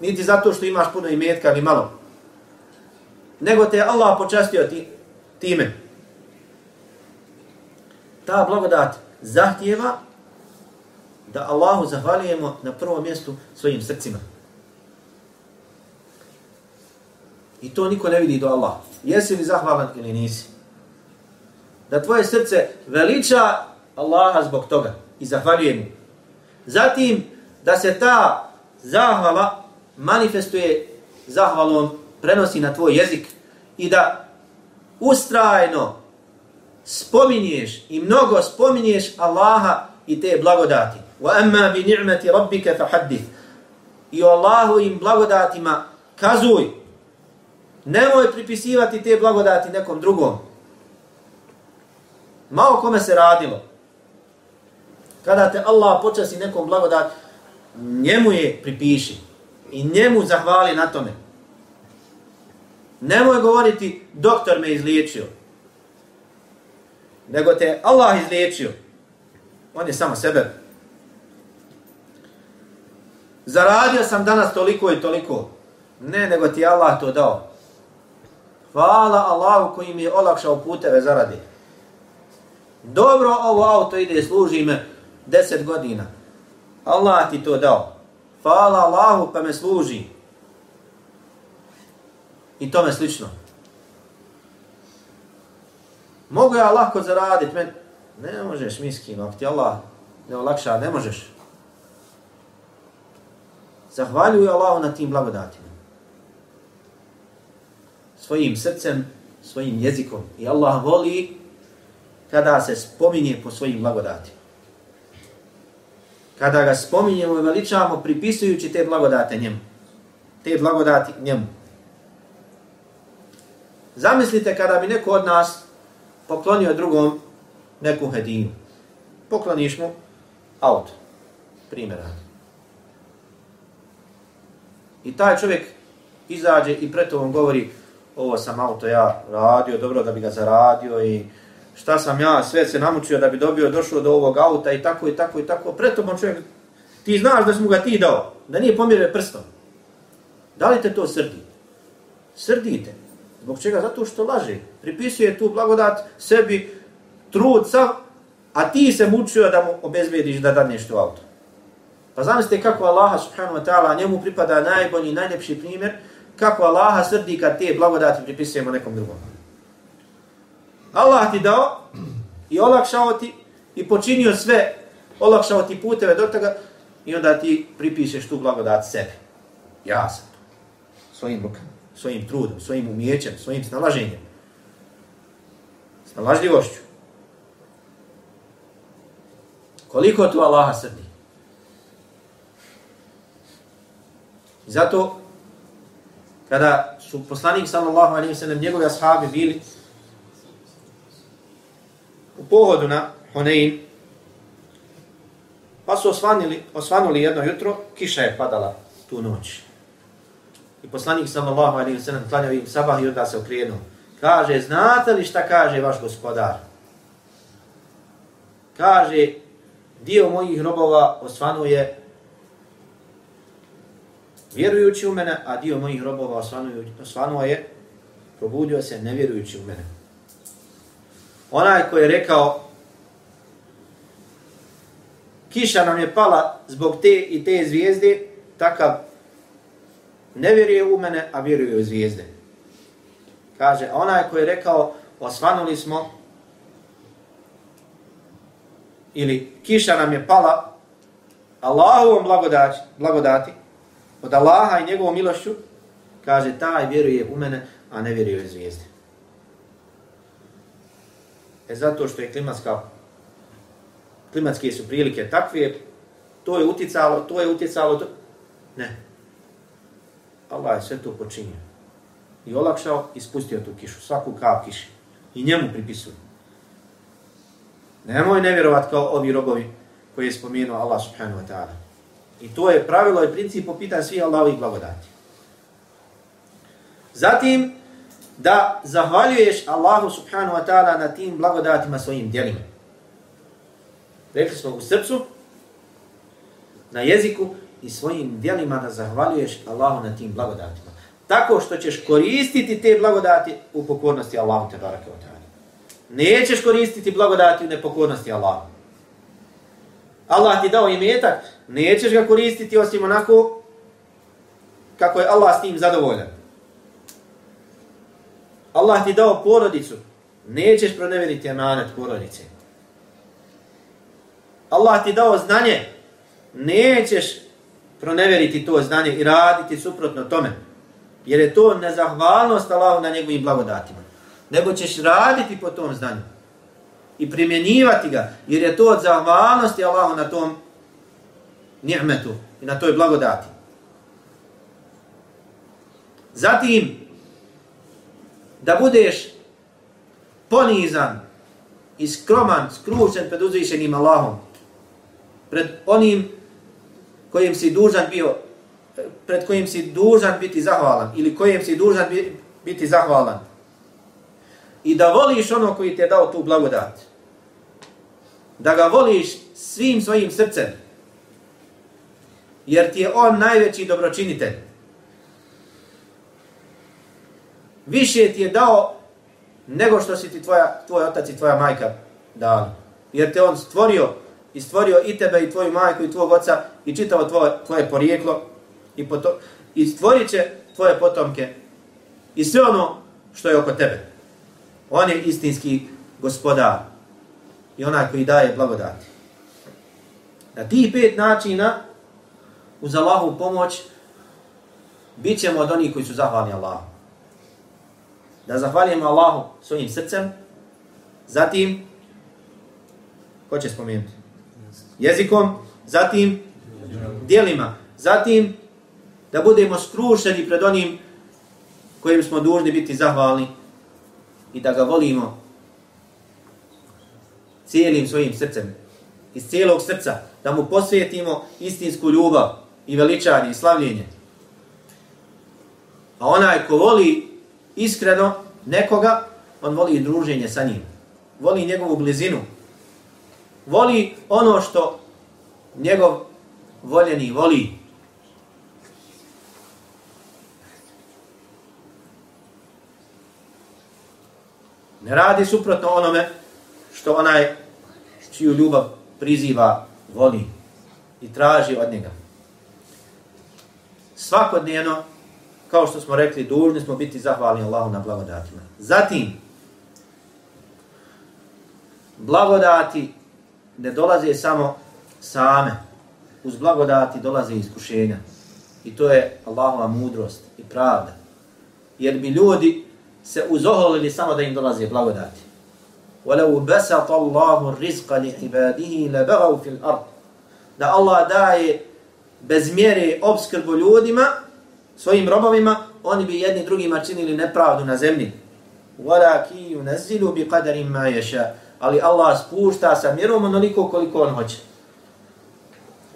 Niti zato što imaš puno imetka, ili malo. Nego te Allah počastio ti, time. Ta blagodat zahtjeva da Allahu zahvalijemo na prvom mjestu svojim srcima. I to niko ne vidi do Allah. Jesi li zahvalan ili nisi? Da tvoje srce veliča Allaha zbog toga i zahvaljuje mu. Zatim, da se ta zahvala manifestuje zahvalom, prenosi na tvoj jezik i da ustrajno spominješ i mnogo spominješ Allaha i te blagodati. Wa amma bi ni'mati rabbika fahaddith. I o Allahu im blagodatima kazuj, Nemoj pripisivati te blagodati nekom drugom. Malo kome se radilo. Kada te Allah počasi nekom blagodat, njemu je pripiši. I njemu zahvali na tome. Nemoj govoriti, doktor me izliječio. Nego te Allah izliječio. On je samo sebe. Zaradio sam danas toliko i toliko. Ne, nego ti Allah to dao. Hvala Allahu koji mi je olakšao puteve zaradi. Dobro ovo auto ide, služi me 10 godina. Allah ti to dao. Hvala Allahu pa me služi. I tome slično. Mogu ja lako zaraditi, men... ne možeš miskin, ako ti Allah ne olakša, ne možeš. Zahvaljuj Allahu na tim blagodatima svojim srcem, svojim jezikom. I Allah voli kada se spominje po svojim blagodatima. Kada ga spominjemo i veličamo pripisujući te blagodate njemu. Te blagodati njemu. Zamislite kada bi neko od nas poklonio drugom neku hedinu. Pokloniš mu auto. Primjer. I taj čovjek izađe i pred tobom govori ovo sam auto ja radio, dobro da bi ga zaradio i šta sam ja sve se namučio da bi dobio, došlo do ovog auta i tako i tako i tako. Preto on čovjek, ti znaš da smo ga ti dao, da nije pomjerio prstom. Da li te to srdi? Srdite. Zbog čega? Zato što laže. Pripisuje tu blagodat sebi, trud sav, a ti se mučio da mu obezbediš da daneš tu auto. Pa zamislite kako Allah subhanahu wa ta'ala njemu pripada najbolji, najljepši primjer, kako Allaha srdi kad te blagodati pripisujemo nekom drugom. Allah ti dao i olakšao ti i počinio sve, olakšao ti puteve do toga i onda ti pripišeš tu blagodat sebi. Ja sam to. Svojim rukama, svojim trudom, svojim umjećem, svojim snalaženjem. Snalažljivošću. Koliko tu Allaha srdi. Zato kada su poslanik sallallahu alaihi ve sellem njegovi ashabi bili u pohodu na Hunain pa su osvanili, osvanuli jedno jutro, kiša je padala tu noć. I poslanik sallallahu alejhi ve sellem klanjao im sabah i onda se okrenuo. Kaže, znate li šta kaže vaš gospodar? Kaže, dio mojih robova osvanuje vjerujući u mene, a dio mojih robova osvanuo je, probudio se nevjerujući u mene. Onaj koji je rekao, kiša nam je pala zbog te i te zvijezde, takav ne vjeruje u mene, a vjeruje u zvijezde. Kaže, onaj koji je rekao, osvanuli smo, ili kiša nam je pala, Allahovom blagodati, blagodati od Allaha i njegovom milošću, kaže, taj vjeruje u mene, a ne vjeruje u zvijezde. E zato što je klimatska, klimatske su prilike takve, to je uticalo, to je uticalo, to... ne. Allah je sve to počinio. I olakšao i spustio tu kišu, svaku kap kiši. I njemu pripisuju. Nemoj nevjerovat kao ovi robovi koji je spomenuo Allah subhanahu wa ta'ala. I to je pravilo i princip po pitanju svih Allahovih blagodati. Zatim, da zahvaljuješ Allahu subhanahu wa ta'ala na tim blagodatima svojim djelima. Rekli smo u srcu, na jeziku i svojim djelima da zahvaljuješ Allahu na tim blagodatima. Tako što ćeš koristiti te blagodati u pokornosti Allahu te barake od. Nećeš koristiti blagodati u nepokornosti Allahu. Allah ti dao imetak, nećeš ga koristiti osim onako kako je Allah s tim zadovoljan. Allah ti dao porodicu, nećeš proneveriti emanet porodice. Allah ti dao znanje, nećeš proneveriti to znanje i raditi suprotno tome. Jer je to nezahvalnost Allahu na njegovim blagodatima. Nego ćeš raditi po tom znanju i primjenjivati ga, jer je to od zahvalnosti Allahu na tom ni'metu i na toj blagodati. Zatim, da budeš ponizan i skroman, skrušen pred uzvišenim Allahom. Pred onim kojim si dužan bio, pred kojim si dužan biti zahvalan ili kojim si dužan biti zahvalan. I da voliš ono koji ti je dao tu blagodat. Da ga voliš svim svojim srcem. Jer ti je on najveći dobročinitelj. Više ti je dao nego što si ti tvoja, tvoj otac i tvoja majka dali. Jer te on stvorio i stvorio i tebe i tvoju majku i tvog oca i čitavo tvoje, tvoje porijeklo i, poto, i stvorit će tvoje potomke i sve ono što je oko tebe. On je istinski gospodar i onaj koji daje blagodati. Na tih pet načina uz Allahu pomoć bit ćemo od onih koji su zahvalni Allahu. Da zahvalimo Allahu svojim srcem, zatim, ko će spomenuti? Jezikom, zatim, dijelima, zatim, da budemo skrušeni pred onim kojim smo dužni biti zahvalni i da ga volimo cijelim svojim srcem, iz cijelog srca, da mu posvijetimo istinsku ljubav i veličanje i slavljenje. A onaj ko voli iskreno nekoga, on voli druženje sa njim. Voli njegovu blizinu. Voli ono što njegov voljeni voli. Ne radi suprotno onome što onaj čiju ljubav priziva, voli i traži od njega. Svakodnevno, kao što smo rekli, dužni smo biti zahvalni Allahu na blagodatima. Zatim, blagodati ne dolaze samo same Uz blagodati dolaze iskušenja. I to je Allahova mudrost i pravda. Jer bi ljudi se uzoholili samo da im dolaze blagodati. وَلَوْ بَسَطَ اللَّهُ الرِّزْقَ لِعِبَادِهِ لَبَغَوْ فِي الْأَرْضِ Da Allah daje bez mjere obskrbu ljudima, svojim robovima, oni bi jedni drugima činili nepravdu na zemlji. وَلَكِي يُنَزِّلُ بِقَدَرٍ مَا يَشَا Ali Allah spušta sa mjerom onoliko koliko on hoće.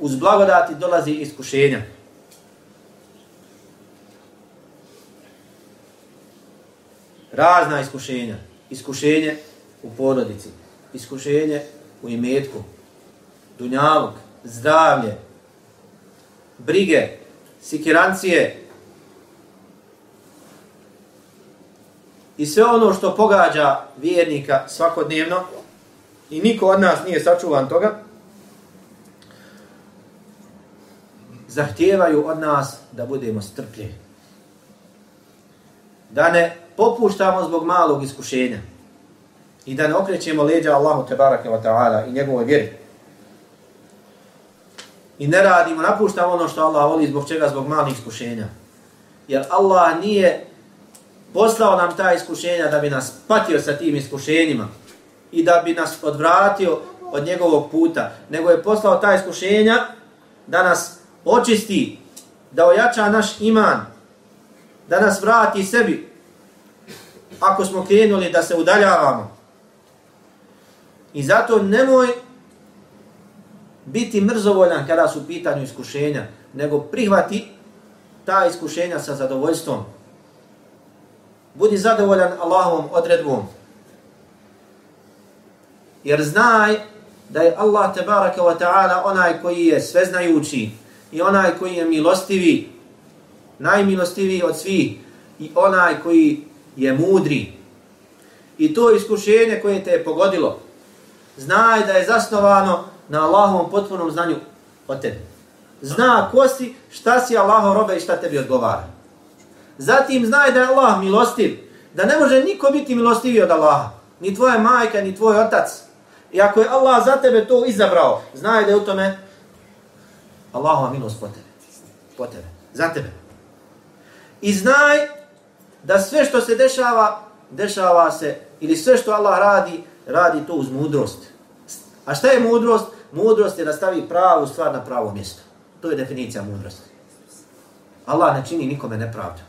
Uz blagodati dolazi iskušenja. razna iskušenja. Iskušenje u porodici, iskušenje u imetku, dunjavog, zdravlje, brige, sikirancije. I sve ono što pogađa vjernika svakodnevno. I niko od nas nije sačuvan toga, zahtijevaju od nas da budemo strpljivi. Da ne popuštamo zbog malog iskušenja i da ne okrećemo leđa Allahu te barake wa ta'ala i njegovoj vjeri. I ne radimo, napuštamo ono što Allah voli zbog čega, zbog malih iskušenja. Jer Allah nije poslao nam ta iskušenja da bi nas patio sa tim iskušenjima i da bi nas odvratio od njegovog puta, nego je poslao ta iskušenja da nas očisti, da ojača naš iman, da nas vrati sebi, ako smo krenuli da se udaljavamo. I zato nemoj biti mrzovoljan kada su pitanju iskušenja, nego prihvati ta iskušenja sa zadovoljstvom. Budi zadovoljan Allahovom odredbom. Jer znaj da je Allah tebaraka wa ta'ala onaj koji je sveznajući i onaj koji je milostivi, najmilostiviji od svih i onaj koji je mudri. I to iskušenje koje te je pogodilo, znaj da je zasnovano na Allahovom potpunom znanju o tebi. Zna ko si, šta si Allaho robe i šta tebi odgovara. Zatim znaj da je Allah milostiv, da ne može niko biti milostiviji od Allaha. Ni tvoja majka, ni tvoj otac. I ako je Allah za tebe to izabrao, znaj da je u tome Allahova milost po tebe. Po tebe. Za tebe. I znaj da sve što se dešava, dešava se, ili sve što Allah radi, radi to uz mudrost. A šta je mudrost? Mudrost je da stavi pravu stvar na pravo mjesto. To je definicija mudrosti. Allah ne čini nikome nepravdu.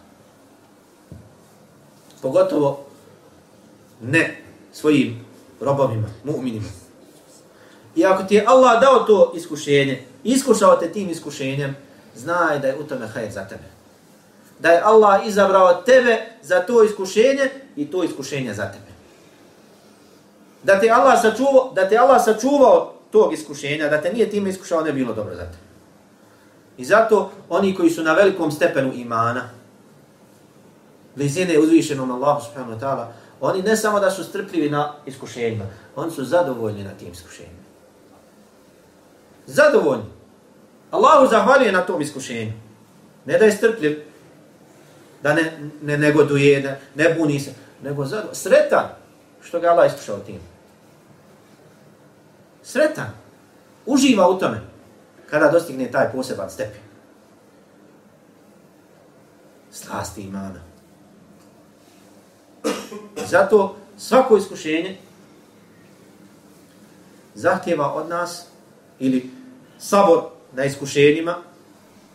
Pogotovo ne svojim robovima, mu'minima. I ako ti je Allah dao to iskušenje, iskušao te tim iskušenjem, znaj da je u tome hajr za tebe. Da je Allah izabrao tebe za to iskušenje i to iskušenje za tebe. Da te Allah sačuvao, da te Allah sačuvao tog iskušenja, da te nije time iskušao, ne bilo dobro za tebe. I zato oni koji su na velikom stepenu imana, blizine uzvišenom Allahu subhanahu wa ta'ala, oni ne samo da su strpljivi na iskušenjima, oni su zadovoljni na tim iskušenjima. Zadovoljni. Allahu zahvaljuje na tom iskušenju. Ne da je strpljiv, da ne, ne negoduje, ne, ne buni se, nego zadovoljni. Sretan što ga Allah iskušao tim. Sretan. Uživa u tome kada dostigne taj poseban stepen. Slasti imana. Zato svako iskušenje zahtjeva od nas ili sabor na iskušenjima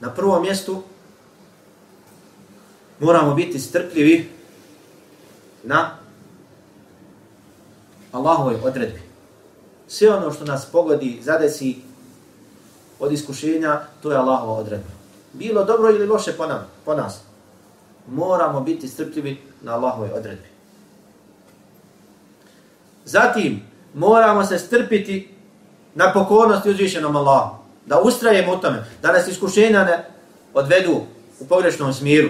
na prvom mjestu moramo biti strpljivi na Allahovoj odredbi. Sve ono što nas pogodi, zadesi od iskušenja, to je Allahova odredba. Bilo dobro ili loše po, nam, po nas, moramo biti strpljivi na Allahovoj odredbi. Zatim, moramo se strpiti na pokornosti uzvišenom Allahu. Da ustrajemo u tome, da nas iskušenja ne odvedu u pogrešnom smjeru.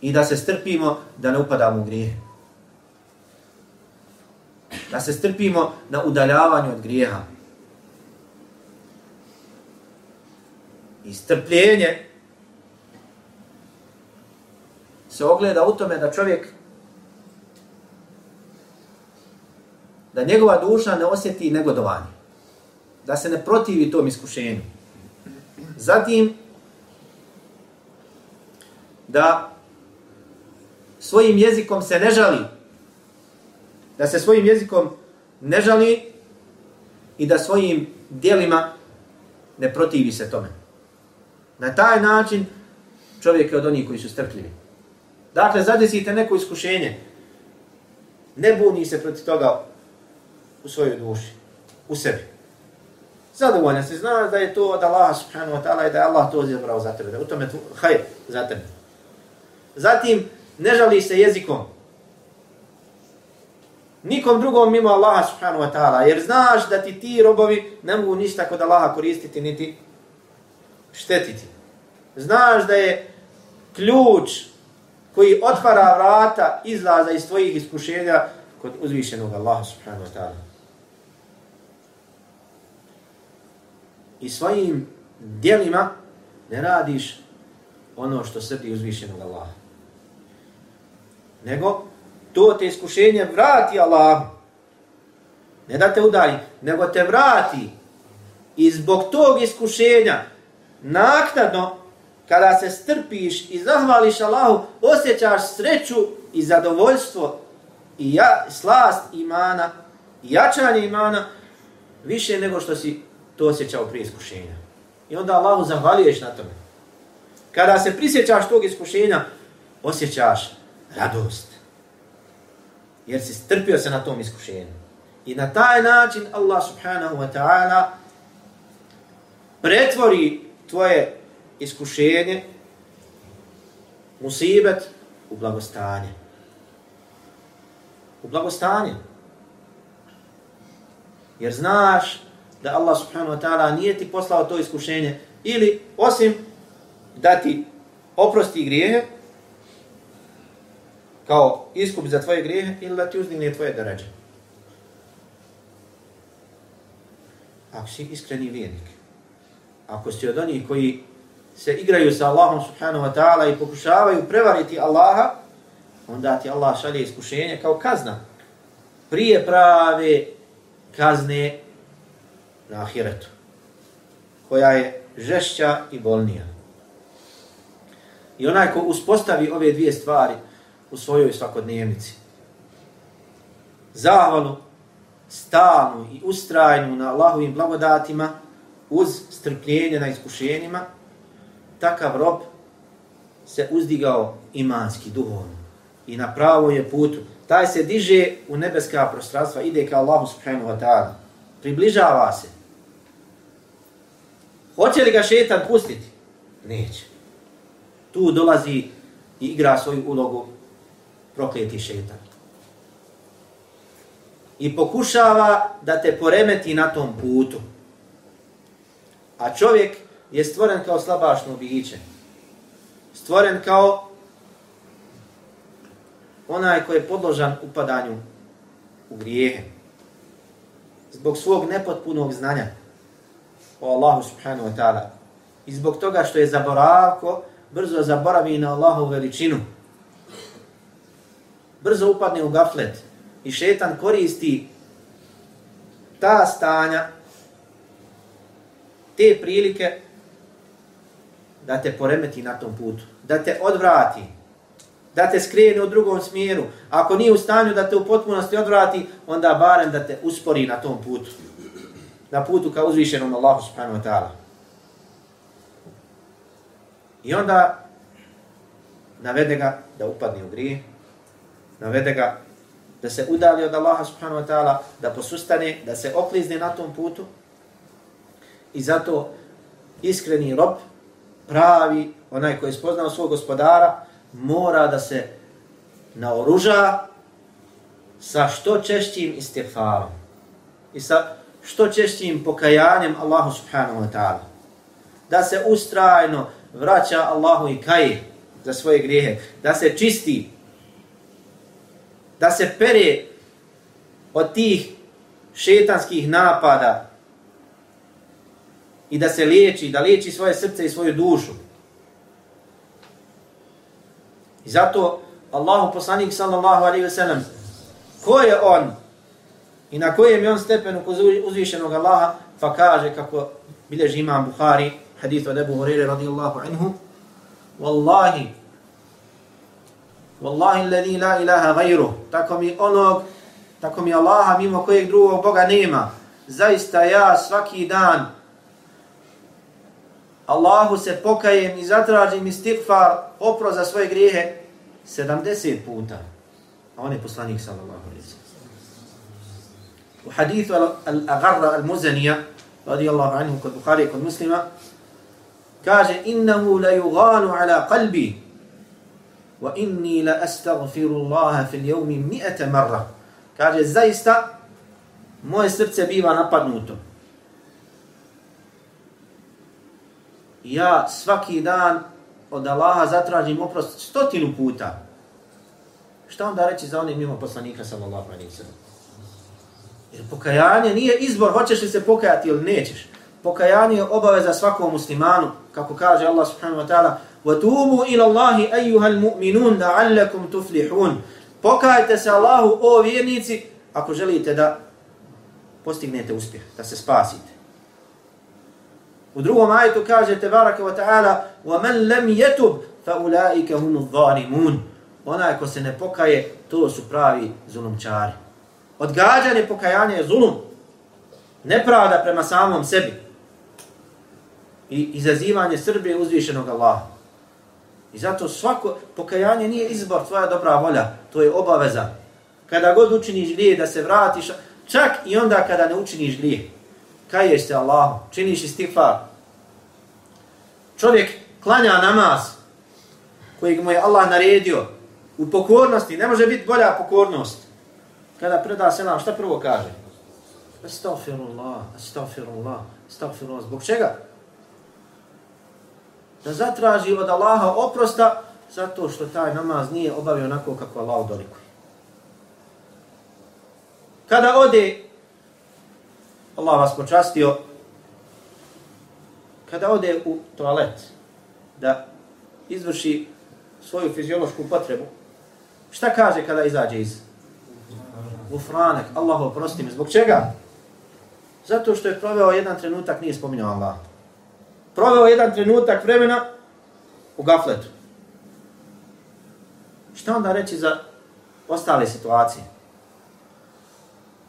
I da se strpimo da ne upadamo u grijehe. Da se strpimo na udaljavanju od grijeha. I strpljenje se ogleda u tome da čovjek da njegova duša ne osjeti negodovanje. Da se ne protivi tom iskušenju. Zatim, da svojim jezikom se ne žali. Da se svojim jezikom ne žali i da svojim dijelima ne protivi se tome. Na taj način čovjek je od onih koji su strpljivi. Dakle, zadesite neko iskušenje. Ne buni se protiv toga u svojoj duši, u sebi. Zadovoljan si, zna da je to od Allaha subhanahu wa ta'ala i da je Allah to izabrao za tebe, da u tome hajr za tebe. Zatim, ne žali se jezikom. Nikom drugom mimo Allaha subhanahu wa ta'ala, jer znaš da ti ti robovi ne mogu ništa kod Allaha koristiti, niti štetiti. Znaš da je ključ koji otvara vrata izlaza iz tvojih iskušenja kod uzvišenog Allaha subhanahu wa ta'ala. I svojim dijelima ne radiš ono što srdi uzvišenog Allaha. Nego to te iskušenje vrati Allah. Ne da te udalji, nego te vrati. I zbog tog iskušenja naknadno kada se strpiš i zahvališ Allahu, osjećaš sreću i zadovoljstvo i ja, slast imana i jačanje imana više nego što si to osjećao prije iskušenja. I onda Allahu zahvaljuješ na tome. Kada se prisjećaš tog iskušenja, osjećaš radost. Jer si strpio se na tom iskušenju. I na taj način Allah subhanahu wa ta'ala pretvori tvoje iskušenje, musibet, u blagostanje. U blagostanje. Jer znaš da Allah subhanahu wa ta'ala nije ti poslao to iskušenje ili osim da ti oprosti grijehe kao iskup za tvoje grijehe ili da ti uzdigne tvoje darađe. Ako si iskreni vjernik, ako si od onih koji se igraju sa Allahom subhanahu wa ta'ala i pokušavaju prevariti Allaha, onda ti Allah šalje iskušenje kao kazna. Prije prave kazne na ahiretu, koja je žešća i bolnija. I onaj ko uspostavi ove dvije stvari u svojoj svakodnevnici, zahvalu, stalnu i ustrajnu na Allahovim blagodatima, uz strpljenje na iskušenjima, takav rob se uzdigao imanski, duhovno. i na pravo je putu. Taj se diže u nebeska prostranstva, ide ka Allahu subhanahu wa ta'ala. Približava se. Hoće li ga šetan pustiti? Neće. Tu dolazi i igra svoju ulogu prokleti šetan. I pokušava da te poremeti na tom putu. A čovjek je stvoren kao slabašno biće. Stvoren kao onaj koji je podložan upadanju u grijehe. Zbog svog nepotpunog znanja o Allahu subhanahu wa ta'ala. I zbog toga što je zaboravko, brzo zaboravi na Allahu veličinu. Brzo upadne u gaflet. I šetan koristi ta stanja, te prilike da te poremeti na tom putu. Da te odvrati da te skrene u drugom smjeru. Ako nije u stanju da te u potpunosti odvrati, onda barem da te uspori na tom putu. Na putu ka uzvišenom Allahu subhanahu wa ta'ala. I onda navede ga da upadne u grije, navede ga da se udali od Allaha subhanahu wa ta'ala, da posustane, da se oklizne na tom putu. I zato iskreni rob, pravi, onaj koji je spoznao svog gospodara, mora da se naoruža sa što češćim istighfarom i sa što češćim pokajanjem Allahu subhanahu wa ta'ala. Da se ustrajno vraća Allahu i kaje za svoje grijehe, da se čisti, da se pere od tih šetanskih napada i da se liječi, da liječi svoje srce i svoju dušu. I zato Allahu poslanik sallallahu alaihi ve sellem, ko je on i na kojem je on stepenu kod uzvišenog Allaha, fa kaže kako bilježi imam Bukhari, hadith od Ebu Hurire radijallahu anhu, Wallahi, Wallahi alladhi la ilaha gajru, tako mi onog, tako mi Allaha mimo kojeg drugog Boga nema, zaista ja svaki dan Allahu se pokajem i zatražim istighfar, opro za svoje grijehe 70 puta. A on je poslanik sallallahu alaihi. U hadithu Al-Agarra al-Muzanija, radijallahu anhu kod Bukhari kod muslima, kaže innahu la yugalu ala qalbi wa inni la astaghfiru Allaha fil jevmi mi'ata marra. Kaže zaista moje srce biva napadnuto. ja svaki dan od Allaha zatražim oprost stotinu puta. Šta onda reći za onih mimo poslanika sallallahu alaihi sallam? Jer pokajanje nije izbor, hoćeš li se pokajati ili nećeš. Pokajanje je obaveza svakom muslimanu, kako kaže Allah subhanahu wa ta'ala, وَتُوبُوا إِلَى اللَّهِ أَيُّهَا الْمُؤْمِنُونَ لَعَلَّكُمْ تُفْلِحُونَ Pokajte se Allahu, o vjernici, ako želite da postignete uspjeh, da se spasite. U drugom ajetu kaže Tebaraka wa ta'ala وَمَنْ لَمْ يَتُبْ فَأُولَٰئِكَ هُمُ الظَّالِمُونَ Onaj ko se ne pokaje, to su pravi zulumčari. Odgađanje pokajanja je zulum. Nepravda prema samom sebi. I izazivanje Srbije uzvišenog Allaha. I zato svako pokajanje nije izbor tvoja dobra volja. To je obaveza. Kada god učiniš grije da se vratiš, čak i onda kada ne učiniš grije kaješ se Allahu, činiš istighfar. Čovjek klanja namaz koji mu je Allah naredio u pokornosti, ne može biti bolja pokornost. Kada preda selam, šta prvo kaže? Astaghfirullah, astaghfirullah, astaghfirullah. Zbog čega? Da zatraži od Allaha oprosta zato što taj namaz nije obavio onako kako Allah dolikuje. Kada ode Allah vas počastio, kada ode u toalet da izvrši svoju fiziološku potrebu, šta kaže kada izađe iz gufranek, Allah oprosti mi. Zbog čega? Zato što je proveo jedan trenutak, nije spominjao Allah. Proveo jedan trenutak vremena u gafletu. Šta onda reći za ostale situacije?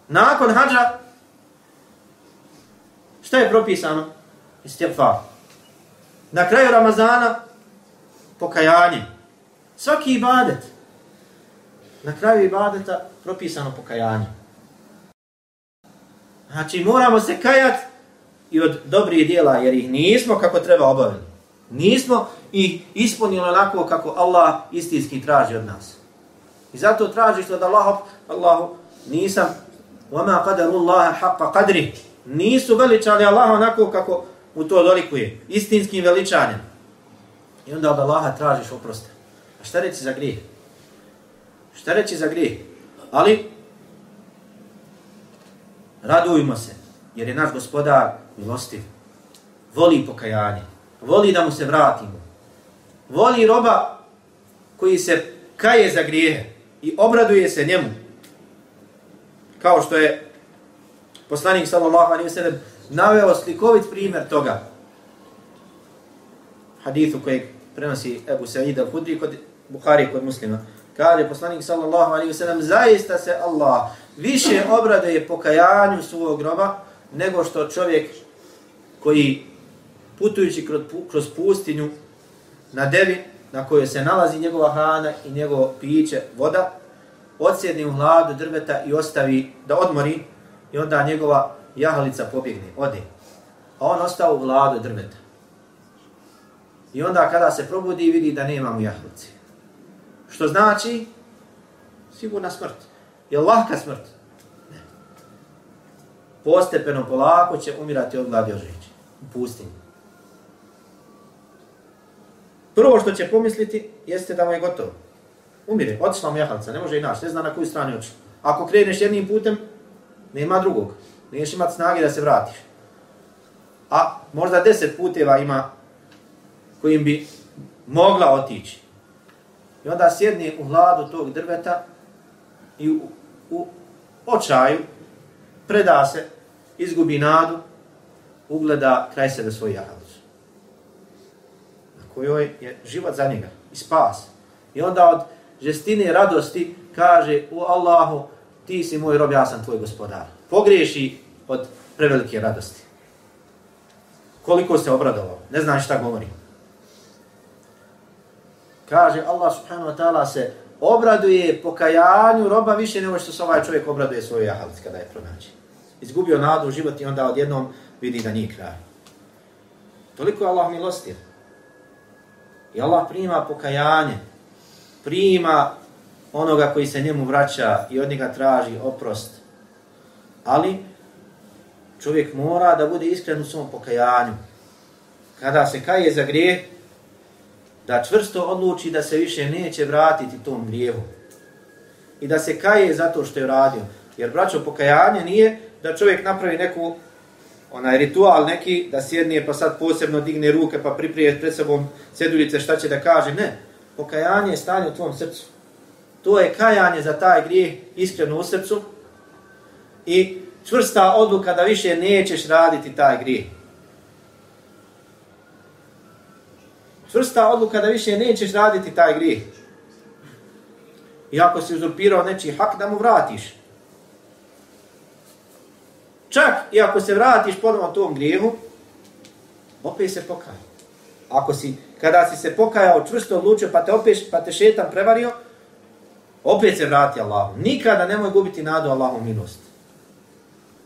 Nakon hađa Šta je propisano? Istighfar. Na kraju Ramazana pokajanje. Svaki ibadet. Na kraju ibadeta propisano pokajanje. Znači moramo se kajat i od dobrih dijela jer ih nismo kako treba obaviti. Nismo ih ispunili onako kako Allah istinski traži od nas. I zato tražiš od Allaha, Allahu, nisam وَمَا قَدَرُ اللَّهَ حَقَّ قَدْرِ Nisu veličali Allaha onako kako mu to dolikuje. Istinskim veličanjem. I onda od Allaha tražiš oproste. A šta reći za grijeh? Šta reći za grijeh? Ali, radujmo se, jer je naš gospodar milostiv. Voli pokajanje. Voli da mu se vratimo. Voli roba koji se kaje za grijehe i obraduje se njemu. Kao što je poslanik sallallahu alaihi wa sallam naveo slikovit primjer toga. Hadithu kojeg prenosi Ebu Sa'id al-Hudri kod Bukhari kod muslima. Kaže poslanik sallallahu alaihi wasallam, zaista se Allah više obraduje pokajanju svog groba nego što čovjek koji putujući kroz pustinju na devi na kojoj se nalazi njegova hrana i njegovo piće, voda, odsjedni u hladu drveta i ostavi da odmori i onda njegova jahalica pobjegne, ode. A on ostao u hladu drveta. I onda kada se probudi vidi da nema mu jahalice. Što znači? Sigurna smrt. Je lahka smrt? Ne. Postepeno, polako će umirati od gladi ožići. U pustinji. Prvo što će pomisliti jeste da mu je gotovo. Umire, otišla mu jahalca, ne može i naš, ne zna na koju stranu otišla. Ako kreneš jednim putem, nema drugog. Niješ imat snage da se vratiš. A možda deset puteva ima kojim bi mogla otići. I onda sjedni u hladu tog drveta i u, u očaju preda se, izgubi nadu, ugleda kraj sebe svoj jahalicu. Na kojoj je život za njega i spas. I onda od žestine radosti kaže u Allahu ti si moj rob, ja sam tvoj gospodar. Pogriješi od prevelike radosti. Koliko se obradovao, ne znaš šta govori. Kaže Allah subhanahu wa ta'ala se obraduje pokajanju roba više nego što se ovaj čovjek obraduje svoj jahalic kada je pronaći. Izgubio nadu u život i onda odjednom vidi da nije kraj. Toliko je Allah milostiv. I Allah prima pokajanje, prima onoga koji se njemu vraća i od njega traži oprost. Ali čovjek mora da bude iskren u svom pokajanju. Kada se kaje za grijeh, da čvrsto odluči da se više neće vratiti tom grijevu. I da se kaje zato što je radio. Jer, braćo, pokajanje nije da čovjek napravi neku onaj ritual neki, da sjedne pa sad posebno digne ruke pa priprije pred sobom seduljice šta će da kaže. Ne, pokajanje je stanje u tvom srcu. To je kajanje za taj grijeh iskreno u srcu i čvrsta odluka da više nećeš raditi taj grijeh. Čvrsta odluka da više nećeš raditi taj grijeh. I ako si uzurpirao nečiji hak, da mu vratiš. Čak i ako se vratiš ponovno tom grijehu, opet se pokaj. Ako si, kada si se pokajao, čvrsto odlučio, pa te opet, pa te šetan prevario, opet se vrati Allahu. Nikada nemoj gubiti nadu Allahu milost.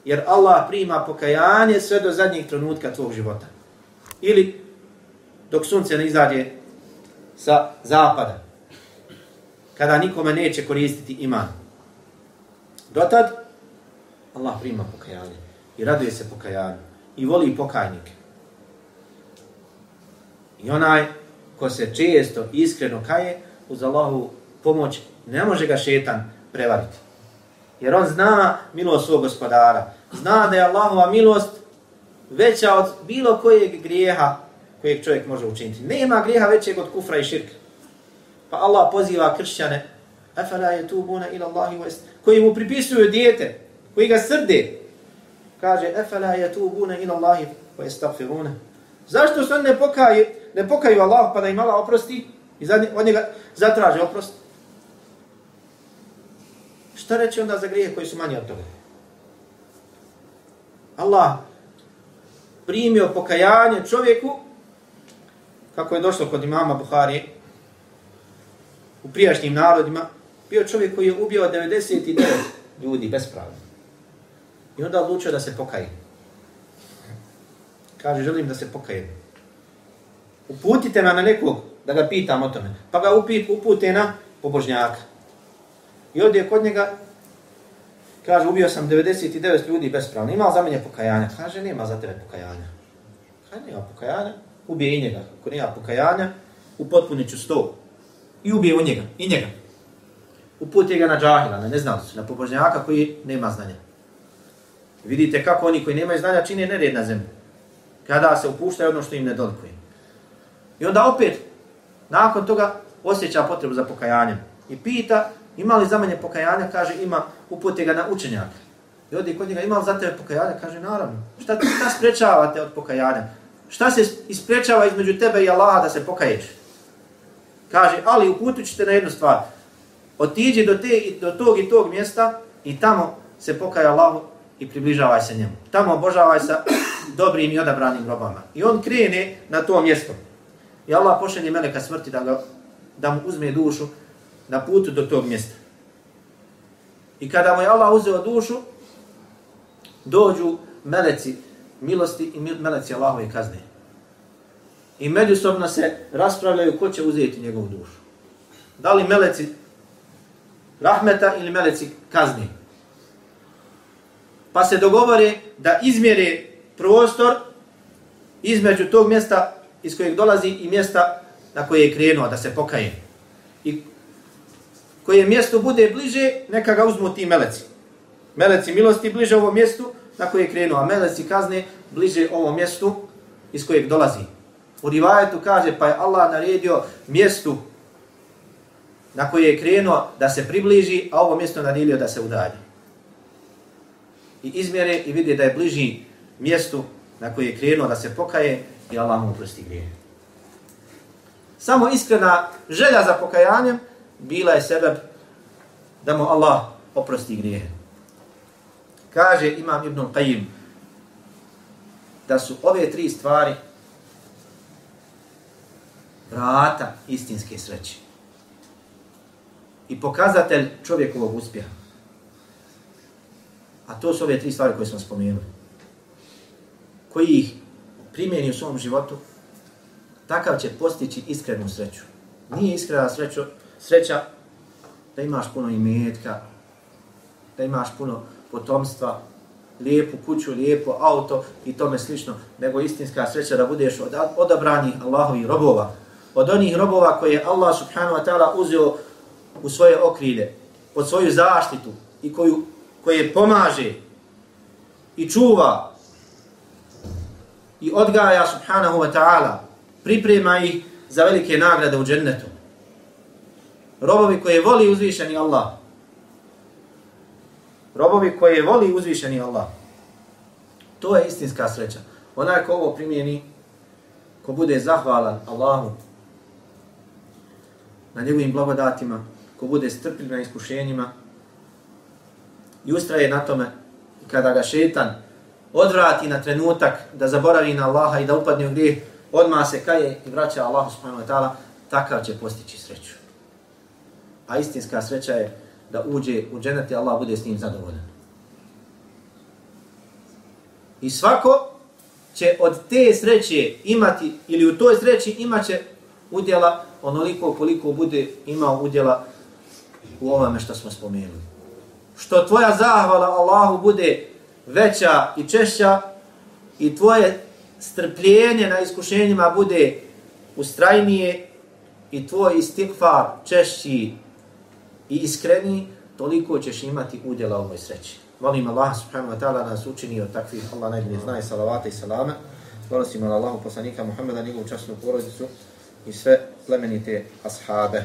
Jer Allah prima pokajanje sve do zadnjih trenutka tvog života. Ili dok sunce ne izađe sa zapada. Kada nikome neće koristiti iman. Dotad, Allah prima pokajanje. I raduje se pokajanju. I voli pokajnike. I onaj ko se često iskreno kaje, uz Allahu pomoć, ne može ga šetan prevariti. Jer on zna milost svog gospodara. Zna da je Allahova milost veća od bilo kojeg grijeha kojeg čovjek može učiniti. Nema grijeha većeg od kufra i širka. Pa Allah poziva kršćane, afala je tu buna ila Allahi wa koji mu pripisuju dijete, koji ga srde. Kaže, afala je tu buna ila Allahi wa istagfiruna. Zašto se on ne pokaju, ne pokaju Allah pa da im Allah oprosti i od njega zatraže oprost? Šta reći onda za grijehe koji su manji od toga? Allah primio pokajanje čovjeku kako je došlo kod imama Buhari u prijašnjim narodima, bio čovjek koji je ubio 99 ljudi bespravno. I onda odlučio da se pokaje. Kaže, želim da se pokaje. Uputite me na nekog da ga pitam o tome. Pa ga upit, upute na pobožnjaka. I ovdje kod njega, kaže, ubio sam 99 ljudi bespravno. Ima za mene pokajanja? Kaže, nema za tebe pokajanja. Kaže, nema pokajanja. Ubije i njega. Ako nema pokajanja, upotpunit ću sto. I ubije u njega. I njega. Uputi ga na džahila, na neznalicu, na pobožnjaka koji nema znanja. Vidite kako oni koji nemaju znanja čine nered na zemlji. Kada se upuštaju ono što im ne dolikuje. I onda opet, nakon toga, osjeća potrebu za pokajanjem. I pita, ima li za mene pokajanja? Kaže, ima, upute ga na učenjaka. I odi kod njega, ima li za tebe pokajanja? Kaže, naravno. Šta, šta sprečavate od pokajanja? Šta se isprečava između tebe i Allaha da se pokaješ? Kaže, ali uputit te na jednu stvar. Otiđi do, te, do tog i tog mjesta i tamo se pokaja Allahu i približavaj se njemu. Tamo obožavaj sa dobrim i odabranim robama. I on krene na to mjesto. I Allah pošalje meleka smrti da, ga, da mu uzme dušu na putu do tog mjesta. I kada mu je Allah uzeo dušu, dođu meleci milosti i meleci Allahove kazne. I međusobno se raspravljaju ko će uzeti njegovu dušu. Da li meleci rahmeta ili meleci kazni. Pa se dogovore da izmjere prostor između tog mjesta iz kojeg dolazi i mjesta na koje je krenuo da se pokaje. I koje mjesto bude bliže, neka ga uzmu ti meleci. Meleci milosti bliže ovom mjestu na koje je krenuo, a meleci kazne bliže ovom mjestu iz kojeg dolazi. U rivajetu kaže, pa je Allah naredio mjestu na koje je krenuo da se približi, a ovo mjesto naredio da se udalji. I izmjere i vidi da je bliži mjestu na koje je krenuo da se pokaje, i Allah mu oprosti grije. Samo iskrena želja za pokajanjem bila je sebeb da mu Allah oprosti grijehe. Kaže Imam Ibn Qayyim da su ove tri stvari vrata istinske sreće i pokazatelj čovjekovog uspjeha. A to su ove tri stvari koje smo spomenuli. Koji ih primjeni u svom životu, takav će postići iskrenu sreću. Nije iskrena sreću, sreća da imaš puno imetka, da imaš puno potomstva, lijepu kuću, lijepo auto i tome slično, nego istinska sreća da budeš od odabranih Allahovih robova, od onih robova koje je Allah subhanahu wa ta'ala uzeo u svoje okrilje, pod svoju zaštitu i koju, koje pomaže i čuva i odgaja subhanahu wa ta'ala, priprema ih za velike nagrade u džennetu. Robovi koje voli uzvišeni Allah. Robovi koje voli uzvišeni Allah. To je istinska sreća. Onaj ko ovo primjeni, ko bude zahvalan Allahu na njegovim blagodatima, ko bude strpljiv na iskušenjima i ustraje na tome kada ga šetan odvrati na trenutak da zaboravi na Allaha i da upadne u grijeh, odmah se kaje i vraća Allahu subhanahu wa ta'ala, takav će postići sreću. A istinska sreća je da uđe u dženet i Allah bude s njim zadovoljan. I svako će od te sreće imati, ili u toj sreći imaće udjela onoliko koliko bude imao udjela u ovome što smo spomenuli. Što tvoja zahvala Allahu bude veća i češća i tvoje strpljenje na iskušenjima bude ustrajnije i tvoj istikfar češći i iskreni, toliko ćeš imati udjela u moj sreći. Molim Allah subhanahu wa ta'ala nas učini od takvih Allah najbolje zna i salavata i salama. Volosimo na Allahu poslanika Muhammeda, njegovu časnu porodicu i sve plemenite ashabe.